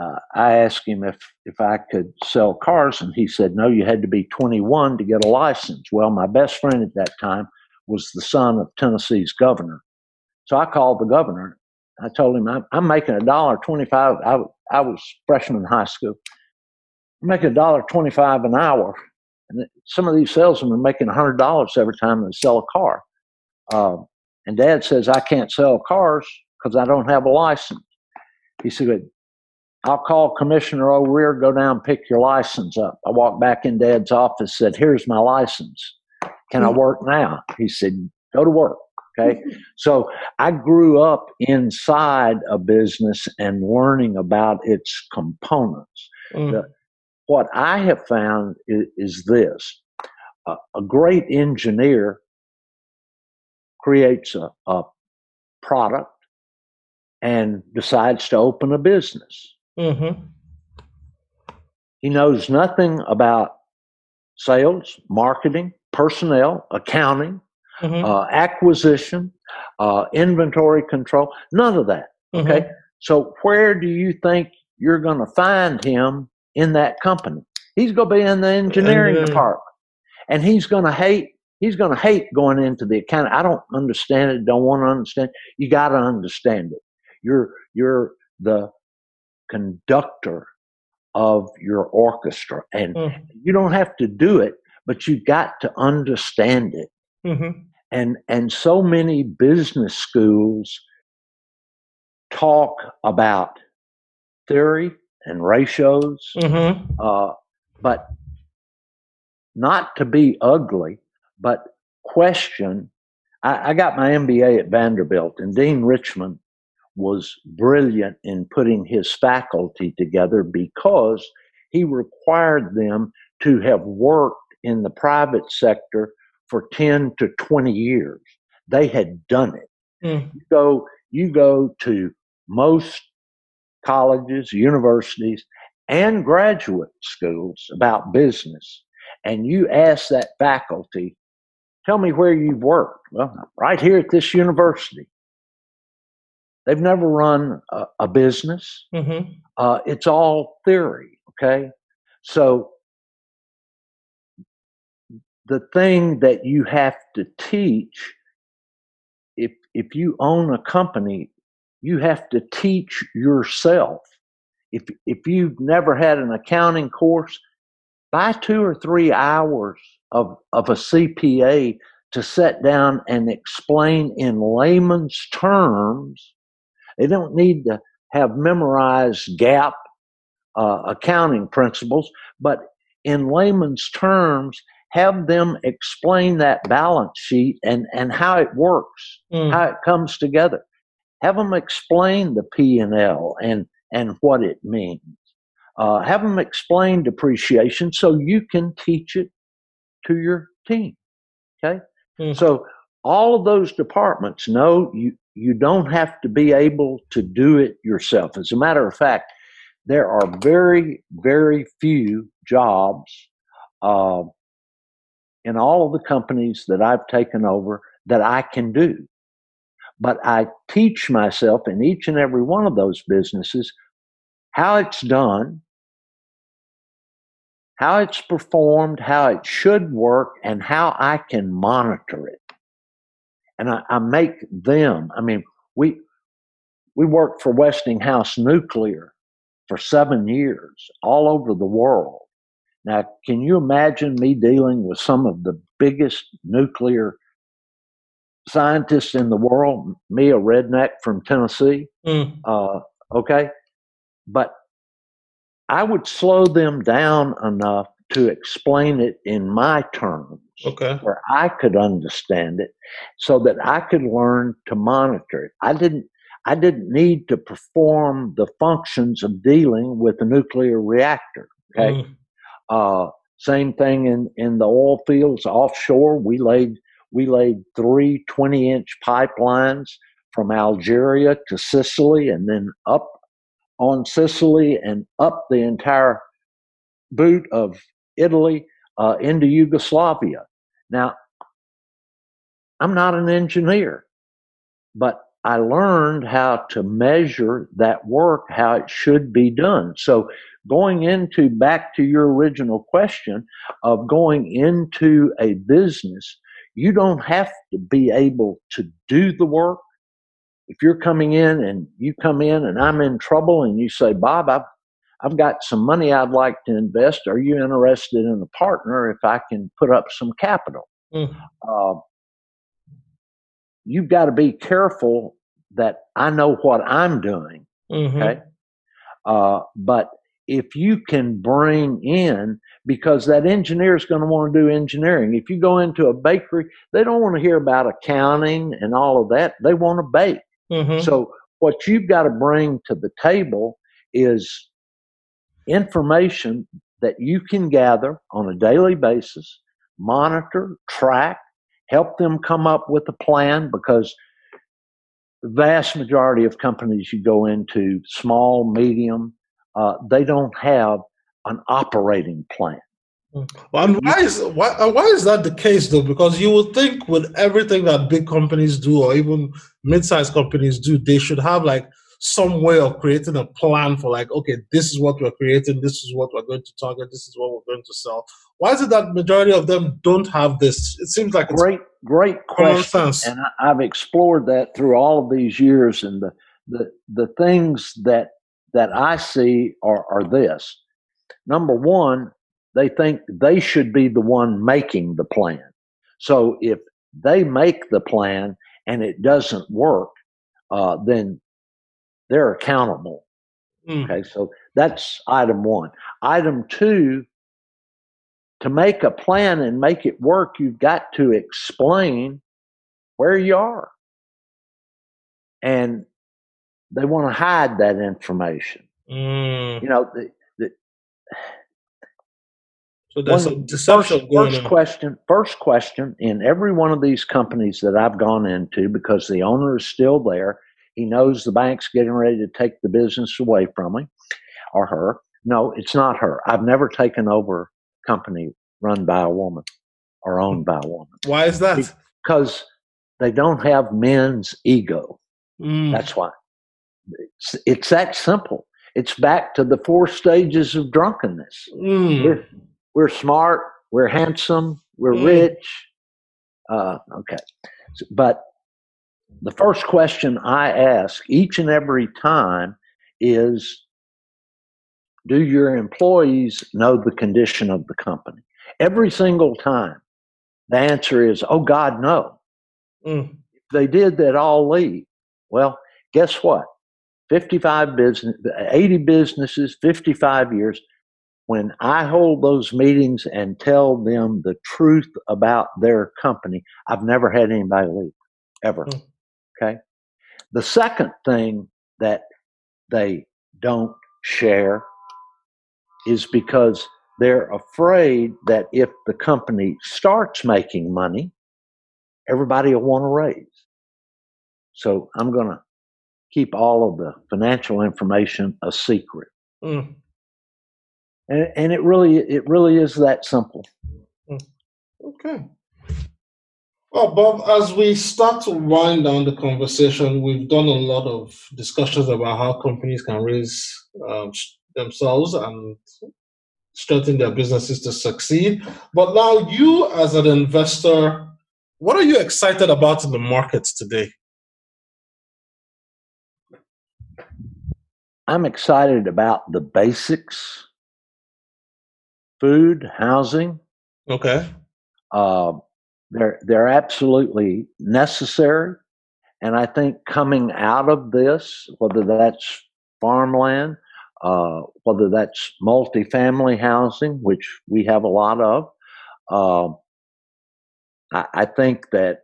uh, I asked him if, if I could sell cars, and he said, No, you had to be 21 to get a license. Well, my best friend at that time was the son of Tennessee's governor. So I called the governor. I told him I'm, I'm making a dollar twenty-five. I I was freshman in high school. I'm making a dollar twenty-five an hour, and some of these salesmen are making a hundred dollars every time they sell a car. Uh, and Dad says I can't sell cars because I don't have a license. He said, I'll call Commissioner O'Rear, go down pick your license up. I walked back in Dad's office, said, Here's my license. Can I work now? He said, Go to work. Okay. So I grew up inside a business and learning about its components. Mm. The, what I have found is, is this a, a, great engineer creates a, a product and decides to open a business. Mm-hmm. He knows nothing about sales, marketing, personnel, accounting, mm-hmm. uh, acquisition, uh, inventory control, none of that. Mm-hmm. Okay. So where do you think you're going to find him in that company? He's going to be in the engineering mm-hmm. department, and he's going to hate. He's going to hate going into the account. I don't understand it. Don't want to understand. You got to understand it. You're you're the conductor of your orchestra, and mm-hmm. you don't have to do it but you got to understand it. Mm-hmm. And and so many business schools talk about theory and ratios, mm-hmm. uh, but not to be ugly, but question. I, I got my MBA at Vanderbilt, and Dean Richmond was brilliant in putting his faculty together because he required them to have worked in the private sector for 10 to 20 years. They had done it. Mm. You go you go to most colleges, universities, and graduate schools about business, and you ask that faculty, tell me where you've worked. Well, right here at this university. They've never run a, a business. Mm-hmm. Uh, it's all theory, okay? So the thing that you have to teach if if you own a company you have to teach yourself. If if you've never had an accounting course buy two or three hours of of a CPA to sit down and explain in layman's terms. They don't need to have memorized GAAP uh, accounting principles but in layman's terms have them explain that balance sheet and, and how it works, mm. how it comes together. Have them explain the P and L and and what it means. Uh, have them explain depreciation so you can teach it to your team. Okay, mm. so all of those departments know you you don't have to be able to do it yourself. As a matter of fact, there are very very few jobs. Uh, in all of the companies that I've taken over that I can do. But I teach myself in each and every one of those businesses how it's done, how it's performed, how it should work, and how I can monitor it. And I, I make them, I mean, we we worked for Westinghouse Nuclear for seven years all over the world. Now, can you imagine me dealing with some of the biggest nuclear scientists in the world? Me, a redneck from Tennessee. Mm. Uh, okay. But I would slow them down enough to explain it in my terms okay. where I could understand it so that I could learn to monitor it. I didn't I didn't need to perform the functions of dealing with a nuclear reactor. Okay. Mm. Uh, same thing in, in the oil fields offshore. We laid we laid three 20 inch pipelines from Algeria to Sicily and then up on Sicily and up the entire boot of Italy uh, into Yugoslavia. Now, I'm not an engineer, but I learned how to measure that work, how it should be done. So going into back to your original question of going into a business, you don't have to be able to do the work. If you're coming in and you come in and I'm in trouble and you say, Bob, I've, I've got some money I'd like to invest. Are you interested in a partner if I can put up some capital? Mm. Uh, you've got to be careful that I know what I'm doing. Mm-hmm. Okay. Uh, but if you can bring in because that engineer is going to want to do engineering. If you go into a bakery, they don't want to hear about accounting and all of that. They want to bake. Mm-hmm. So what you've got to bring to the table is information that you can gather on a daily basis, monitor, track, help them come up with a plan because the vast majority of companies you go into, small, medium, uh, they don't have an operating plan. Hmm. Well, and why is why uh, why is that the case though? Because you would think with everything that big companies do or even mid-sized companies do, they should have like some way of creating a plan for like, okay, this is what we're creating, this is what we're going to target, this is what we're going to sell. Why is it that majority of them don't have this? It seems like great, great question, and I, I've explored that through all of these years, and the the the things that that I see are, are this. Number one, they think they should be the one making the plan. So if they make the plan and it doesn't work, uh, then they're accountable. Mm. Okay, so that's item one. Item two, to make a plan and make it work, you've got to explain where you are. And they want to hide that information. Mm. You know, the, the, so there's a deception first, going first on. question. First question in every one of these companies that I've gone into, because the owner is still there, He knows the bank's getting ready to take the business away from him or her. No, it's not her. I've never taken over a company run by a woman or owned by a woman. Why is that? Because they don't have men's ego. Mm. That's why. It's, it's, that simple. It's back to the four stages of drunkenness. Mm. We're, we're smart, we're handsome, we're mm. rich. Uh, okay. But the first question I ask each and every time is Do your employees know the condition of the company? Every single time, the answer is, Oh, God, no. Mm. If they did, they'd all leave. Well, guess what? 55 business, 80 businesses, 55 years. When I hold those meetings and tell them the truth about their company, I've never had anybody leave, ever. Mm. Okay. The second thing that they don't share is because they're afraid that if the company starts making money, everybody will want to raise. So I'm going to keep all of the financial information a secret. Mm. And, and it really it really is that simple. Mm. Okay. Well, Bob, as we start to wind down the conversation, we've done a lot of discussions about how companies can raise um, themselves and strengthen their businesses to succeed. But now, you as an investor, what are you excited about in the markets today? I'm excited about the basics food, housing. Okay. Uh, they're, they're absolutely necessary. And I think coming out of this, whether that's farmland, uh, whether that's multifamily housing, which we have a lot of, uh, I, I think that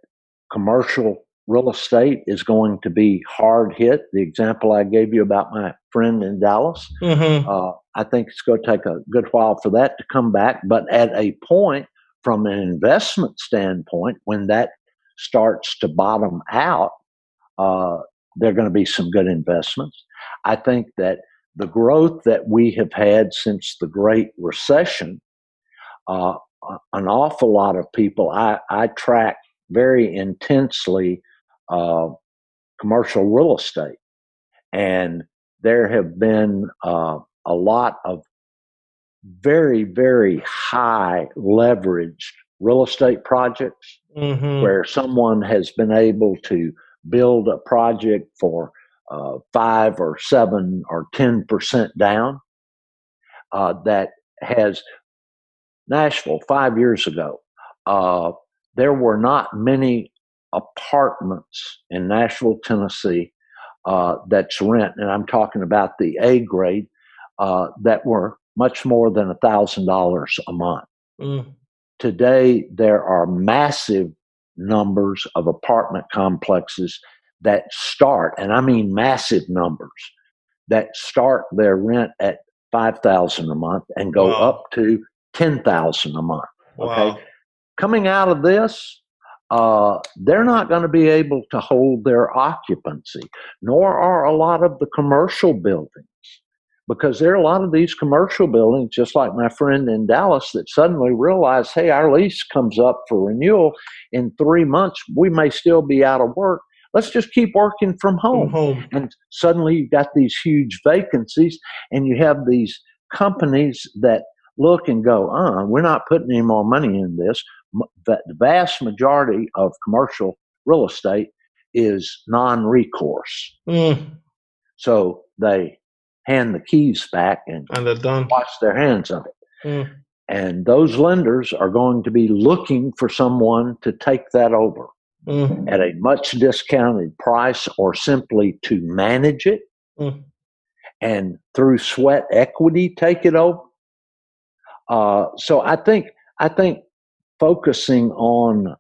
commercial real estate is going to be hard hit. The example I gave you about my friend in Dallas, mm-hmm. uh, I think it's going to take a good while for that to come back. But at a point, from an investment standpoint, when that starts to bottom out, uh, there are going to be some good investments. I think that the growth that we have had since the Great Recession, uh, an awful lot of people I, I track very intensely uh, commercial real estate. And there have been uh, a lot of very, very high leveraged real estate projects mm-hmm. where someone has been able to build a project for uh, five or seven or ten percent down uh, that has Nashville five years ago. Uh, there were not many apartments in Nashville, Tennessee, uh, that's rent, and I'm talking about the A grade, uh, that were much more than a thousand dollars a month. Mm. Today, there are massive numbers of apartment complexes that start, and I mean massive numbers, that start their rent at five thousand a month and go wow. up to ten thousand a month. Okay, wow. coming out of this, uh, they're not going to be able to hold their occupancy, nor are a lot of the commercial buildings. Because there are a lot of these commercial buildings, just like my friend in Dallas, that suddenly realize, hey, our lease comes up for renewal in three months. We may still be out of work. Let's just keep working from home. From home. And suddenly you've got these huge vacancies, and you have these companies that look and go, uh, we're not putting any more money in this the vast majority of commercial real estate is non-recourse. Mm. So they hand the keys back and, and they're done. wash their hands of it. Mm. And those lenders are going to be looking for someone to take that over mm. at a much discounted price or simply to manage it mm. and through sweat equity take it over. Uh, so I think I think focusing on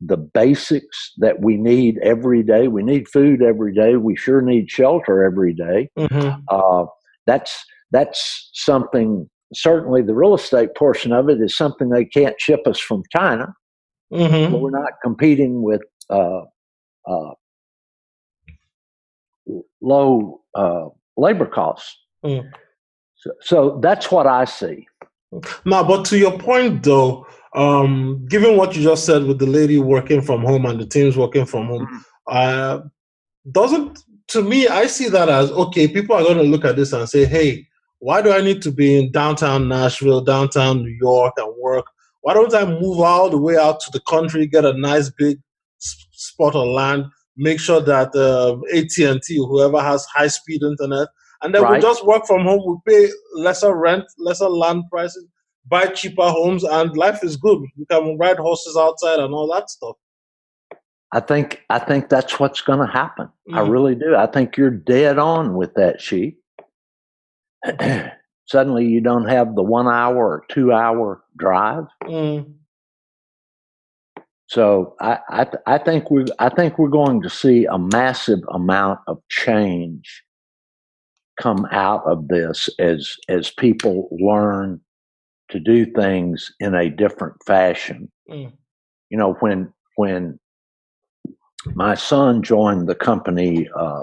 the basics that we need every day. We need food every day. We sure need shelter every day. Mm-hmm. Uh, that's that's something. Certainly, the real estate portion of it is something they can't ship us from China. Mm-hmm. we're not competing with uh, uh, low uh, labor costs. Mm. So, so, that's what I see. Now, but to your point, though, um, given what you just said with the lady working from home and the teams working from home, mm. uh, doesn't to me, I see that as okay. People are going to look at this and say, "Hey, why do I need to be in downtown Nashville, downtown New York, and work? Why don't I move all the way out to the country, get a nice big spot of land, make sure that uh, AT and T, whoever has high speed internet, and then right. we just work from home. We pay lesser rent, lesser land prices, buy cheaper homes, and life is good. We can ride horses outside and all that stuff." I think I think that's what's going to happen. Mm. I really do. I think you're dead on with that sheep. Suddenly, you don't have the one hour or two hour drive. Mm. So I I, th- I think we I think we're going to see a massive amount of change come out of this as as people learn to do things in a different fashion. Mm. You know, when when my son joined the company uh,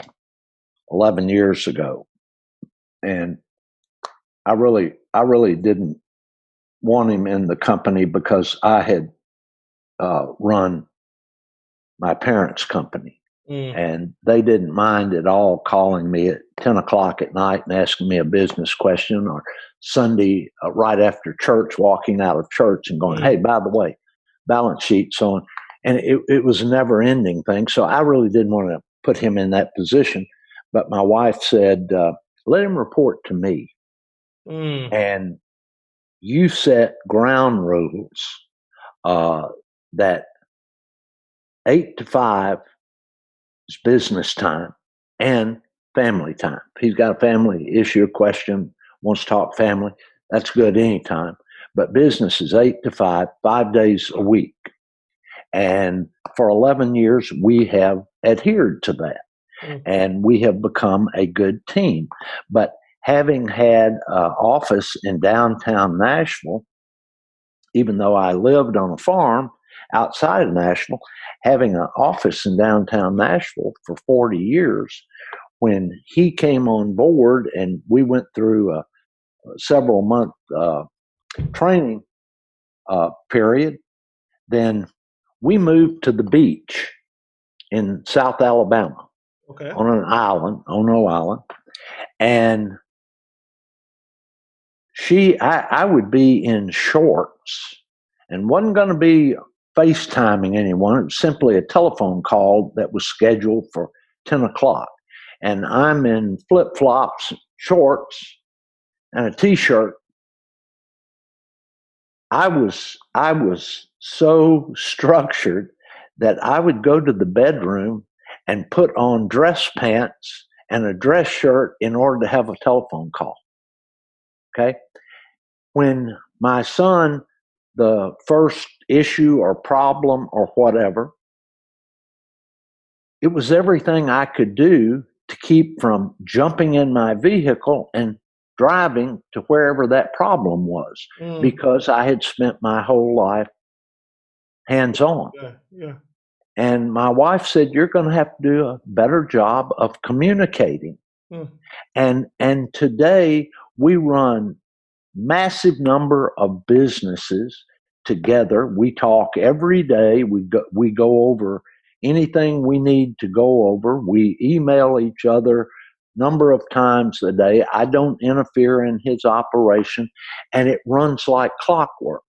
11 years ago, and I really, I really didn't want him in the company because I had uh, run my parents' company, mm. and they didn't mind at all calling me at 10 o'clock at night and asking me a business question, or Sunday uh, right after church, walking out of church and going, mm. "Hey, by the way, balance sheets on." and it, it was a never ending thing. So I really didn't want to put him in that position. But my wife said, uh, let him report to me. Mm. And you set ground rules uh, that eight to five is business time and family time. If he's got a family issue, question, wants to talk family, that's good anytime. But business is eight to five, five days a week. And for 11 years, we have adhered to that. Mm-hmm. And we have become a good team. But having had an office in downtown Nashville, even though I lived on a farm outside of Nashville, having an office in downtown Nashville for 40 years, when he came on board and we went through a, several month uh, training uh, period, then we moved to the beach in South Alabama okay. on an island, on no island, and she, I, I would be in shorts and wasn't going to be FaceTiming anyone. It was simply a telephone call that was scheduled for 10 o'clock. And I'm in flip flops, shorts, and a t shirt. I was, I was so structured that I would go to the bedroom and put on dress pants and a dress shirt in order to have a telephone call. Okay. When my son, the first issue or problem or whatever, it was everything I could do to keep from jumping in my vehicle and driving to wherever that problem was mm. because I had spent my whole life hands on. Yeah, yeah. And my wife said, You're going to have to do a better job of communicating. Hmm. And, and today we run massive number of businesses together. We talk every day. We go, we go over anything we need to go over. We email each other number of times a day. I don't interfere in his operation and it runs like clockwork.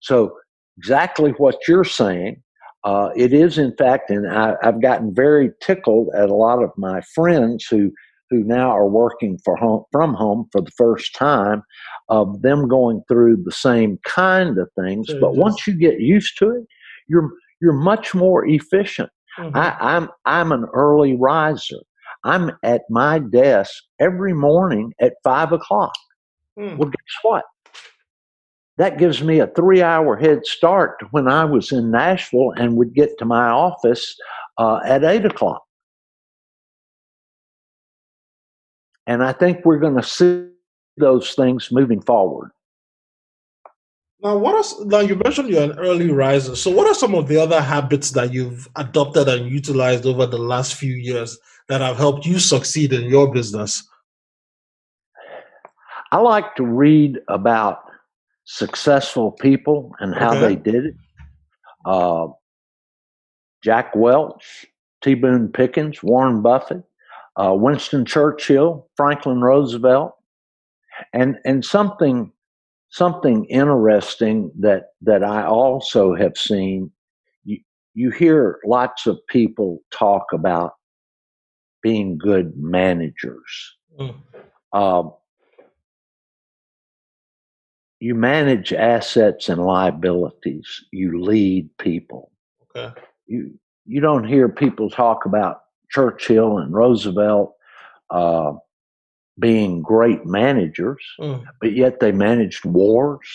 So exactly what you're saying. Uh, it is, in fact, and I, have gotten very tickled at a lot of my friends who who now are working for home, from home for the first time of them going through the same kind of things. but once you get used to it, you're you're much more efficient. Mm-hmm. I, I'm I'm an early riser. I'm at my desk every morning at five o'clock. Mm. Well, guess what? that gives me a three hour head start when I was in Nashville and would get to my office uh, at eight o'clock. And I think we're going to see those things moving forward. Now, what are now you mentioned you're an early riser. So, what are some of the other habits that you've adopted and utilized over the last few years that have helped you succeed in your business? I like to read about successful people and how Okay. they did it. Uh, Jack Welch, T. Boone Pickens, Warren Buffett, uh, Winston Churchill, Franklin Roosevelt, and and something something interesting that that I also have seen. You, you hear lots of people talk about being good managers. Mm. Um, you manage assets and liabilities. You lead people. Okay. You you don't hear people talk about Churchill and Roosevelt uh, being great managers, Mm. but yet they managed wars.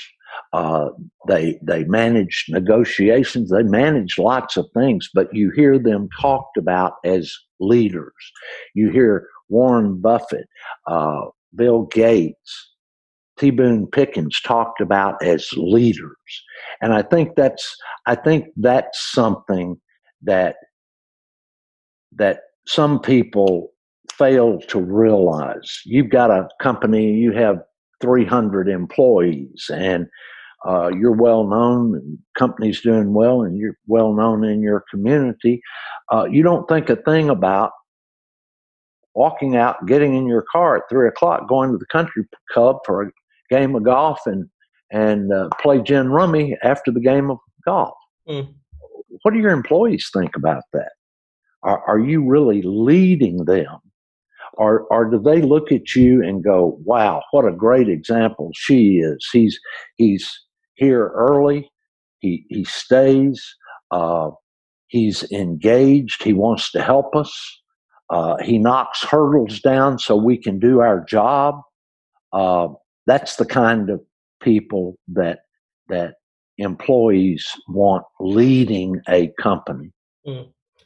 Uh, they they managed negotiations. They managed lots of things, but you hear them talked about as leaders. You hear Warren Buffett, uh, Bill Gates, T. Boone Pickens talked about as leaders, and I think that's I think that's something that that some people fail to realize. You've got a company, you have 300 employees, and uh, you're well known, and company's doing well, and you're well known in your community. Uh, you don't think a thing about walking out, getting in your car at three o'clock, going to the country club for a game of golf, and and uh, play gin rummy after the game of golf. Mm. What do your employees think about that? Are, are you really leading them? Or, or do they look at you and go, wow, what a great example she is. He's, he's here early. He, he stays. Uh, he's engaged. He wants to help us. Uh, he knocks hurdles down so we can do our job. Uh, that's the kind of people that, that employees want leading a company.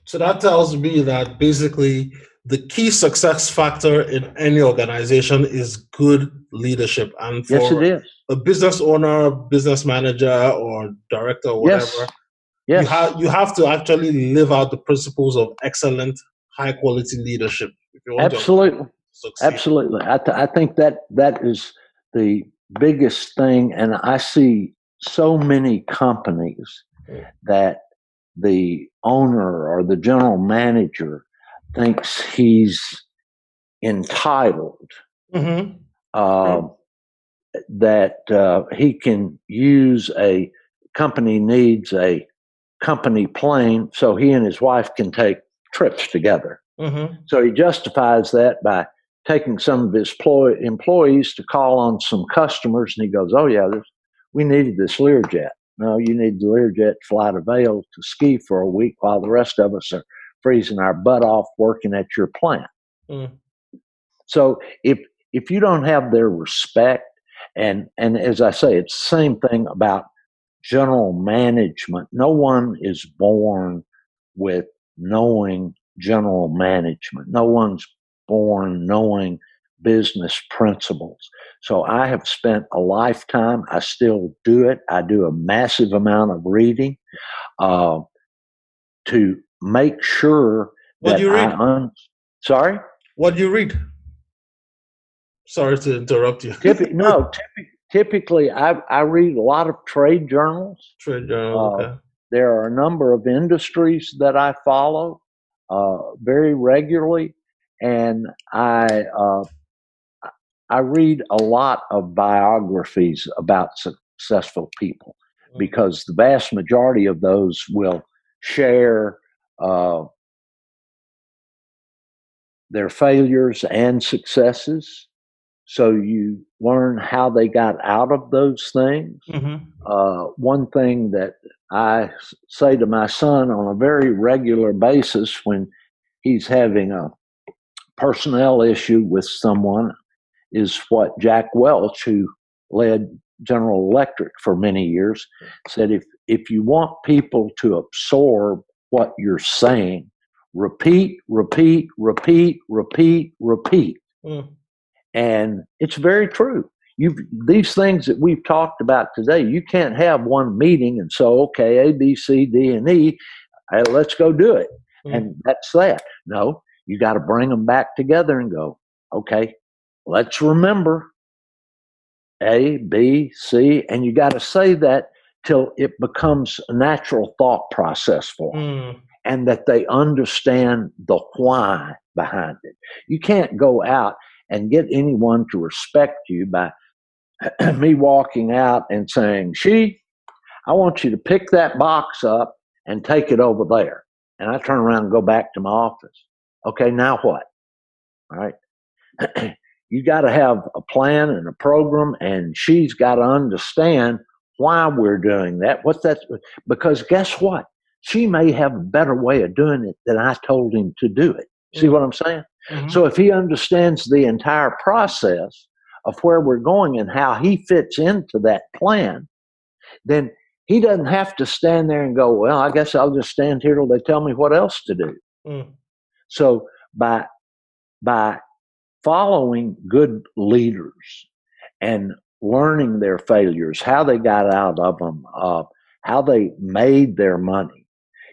So that tells me that basically the key success factor in any organization is good leadership. And for Yes, it is. a business owner, business manager, or director, or whatever, Yes. Yes. you have you have to actually live out the principles of excellent, high quality leadership if you want Absolutely. Absolutely. I, th- I think that that is the biggest thing. And I see so many companies hmm. that the owner or the general manager thinks he's entitled, Mhm. um, that uh, he can use a company needs a company plane so he and his wife can take trips together. Mhm. So he justifies that by taking some of his ploy- employees to call on some customers, and he goes, "Oh yeah, this, we needed this Learjet. No, you need the Learjet fly to Vail to ski for a week while the rest of us are freezing our butt off working at your plant." Mm. So if if you don't have their respect, and and as I say, it's the same thing about general management. No one is born with knowing general management. No one's born knowing business principles. So I have spent a lifetime. I still do it. I do a massive amount of reading uh, to make sure What that do you read? I un- sorry. What do you read? Sorry to interrupt you. No, typi- typically I, I read a lot of trade journals. Trade journal. Uh, okay. There are a number of industries that I follow uh, very regularly, and I uh, I read a lot of biographies about successful people Mm. because the vast majority of those will share uh, their failures and successes. So you learn how they got out of those things. Mhm. Uh, one thing that I say to my son on a very regular basis when he's having a personnel issue with someone is what Jack Welch, who led General Electric for many years, said if, if you want people to absorb what you're saying, repeat, repeat, repeat, repeat, repeat. Mm. And it's very true. you these things that we've talked about today, you can't have one meeting and so okay, A, B, C, D, and E, hey, let's go do it, mm-hmm. and that's that. No, you got to bring them back together and go, okay, let's remember A, B, C, and you got to say that till it becomes a natural thought process for them, mm. and that they understand the why behind it. You can't go out and get anyone to respect you by me walking out and saying, She, I want you to pick that box up and take it over there. And I turn around and go back to my office. Okay, now what? All right. you got to have a plan and a program, and she's got to understand why we're doing that. What that's because guess what? She may have a better way of doing it than I told him to do it. See what I'm saying? Mm-hmm. So if he understands the entire process of where we're going and how he fits into that plan, then he doesn't have to stand there and go, Well, I guess I'll just stand here till they tell me what else to do. Mm. So by by following good leaders and learning their failures, how they got out of them, uh, how they made their money,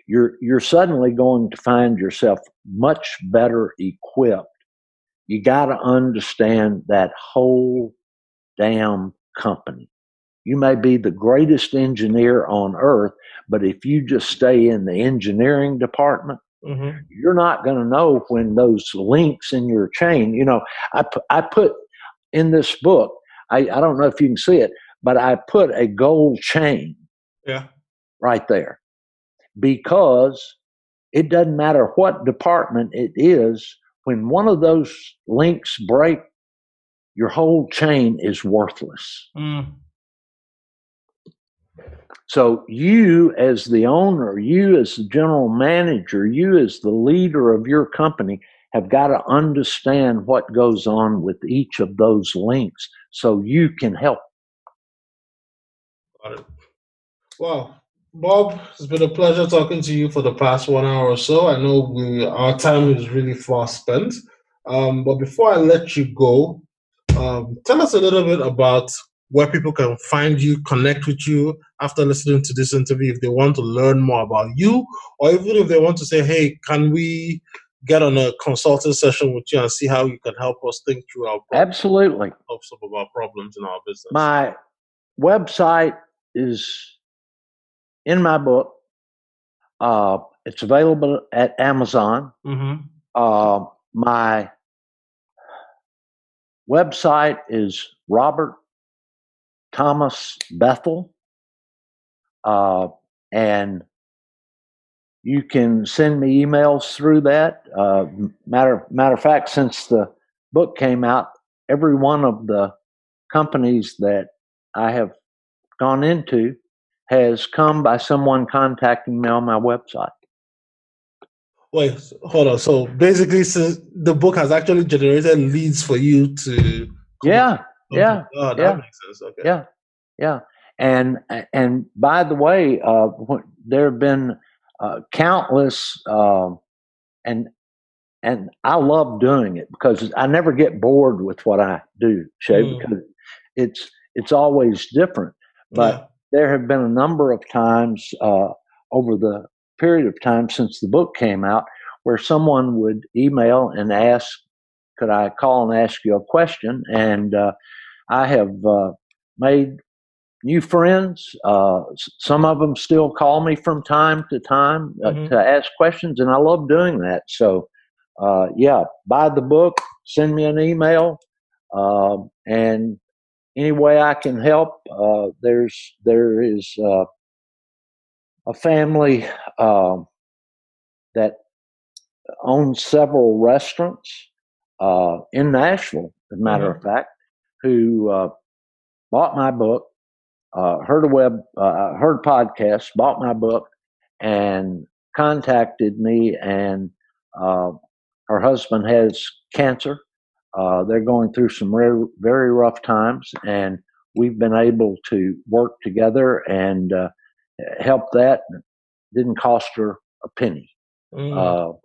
you're you're suddenly going to find yourself much better equipped. You got to understand that whole damn company. You may be the greatest engineer on earth, but if you just stay in the engineering department, mm-hmm. you're not going to know when those links in your chain. You know, I I put in this book. I, I don't know if you can see it, but I put a gold chain. Yeah. Right there, because it doesn't matter what department it is. When one of those links break, your whole chain is worthless. Mm. So, you as the owner, you as the general manager, you as the leader of your company have got to understand what goes on with each of those links so you can help. Got it. Well, Bob, it's been a pleasure talking to you for the past one hour or so. I know we, our time is really fast spent. Um, but before I let you go, um, tell us a little bit about where people can find you, connect with you after listening to this interview if they want to learn more about you, or even if they want to say, hey, can we get on a consulting session with you and see how you can help us think through our problems, absolutely of some of our problems in our business. My website is in my book. Uh, it's available at Amazon. Mm-hmm. Uh, my website is Robert Thomas Bethel. Uh, and you can send me emails through that. Uh, matter matter of fact, since the book came out, every one of the companies that I have gone into has come by someone contacting me on my website. Wait, hold on. So basically, the book has actually generated leads for you to. Yeah, oh, yeah. makes sense. Okay. Yeah, yeah, and and by the way, uh, there have been uh, countless, uh, and and I love doing it because I never get bored with what I do, Shay, mm. because it's it's always different. But yeah. there have been a number of times uh, over the period of time since the book came out where someone would email and ask, "Could I call and ask you a question?" And uh, I have uh, made new friends. Uh, some of them still call me from time to time uh, mm-hmm. to ask questions, and I love doing that. So, uh, yeah, buy the book, send me an email, um, and any way I can help. Uh, there's there is uh, a family um, that owns several restaurants uh, in Nashville, as a matter mm-hmm. of fact, who bought my book uh, heard a web, uh, heard podcast, bought my book, and contacted me. And uh, her husband has cancer. Uh, they're going through some very, very rough times, and we've been able to work together and uh, help that. Didn't cost her a penny. Mm. Uh,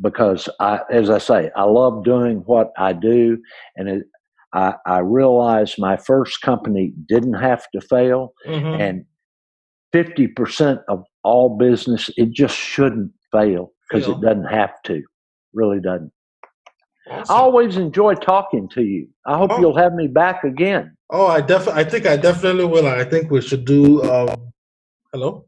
because I, as I say, I love doing what I do, and it, I, I realized my first company didn't have to fail, Mhm. and 50% of all business, it just shouldn't fail because it doesn't have to. Really doesn't. I always enjoy talking to you. I hope Oh. you'll have me back again. Oh, I def I think I definitely will. I think we should do um hello?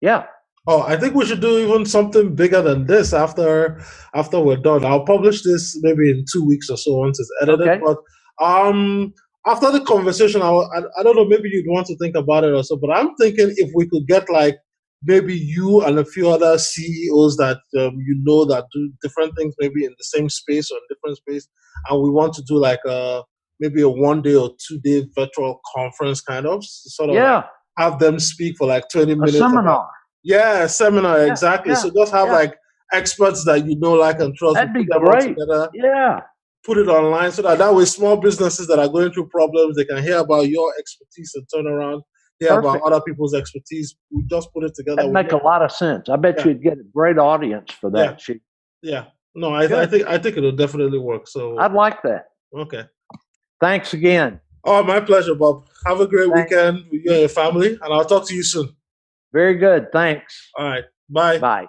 Yeah. Oh, I think we should do even something bigger than this after after we're done. I'll publish this maybe in two weeks or so once it's edited. Okay. But um after the conversation, I, I don't know, maybe you'd want to think about it or so. But I'm thinking if we could get like maybe you and a few other CEOs that um, you know that do different things, maybe in the same space or in different space, and we want to do like a maybe a one day or two day virtual conference kind of sort of like Yeah. have them speak for like 20 A minutes about seminar. yeah, seminar Yeah, exactly. yeah, so just have yeah. like experts that you know, like and trust. That'd be put them all great. Together, Yeah. Put it online so that that way small businesses that are going through problems they can hear about your expertise and turn around, hear about other people's expertise. We just put it together. That'd We make a lot of sense. I bet Yeah. you'd get a great audience for that. Yeah. Yeah. No, I, I think I think it'll definitely work. So I'd like that. okay. Thanks again. Oh, my pleasure, Bob. Have a great Thanks. weekend with you and your family, and I'll talk to you soon. Very good. Thanks. All right. Bye. Bye.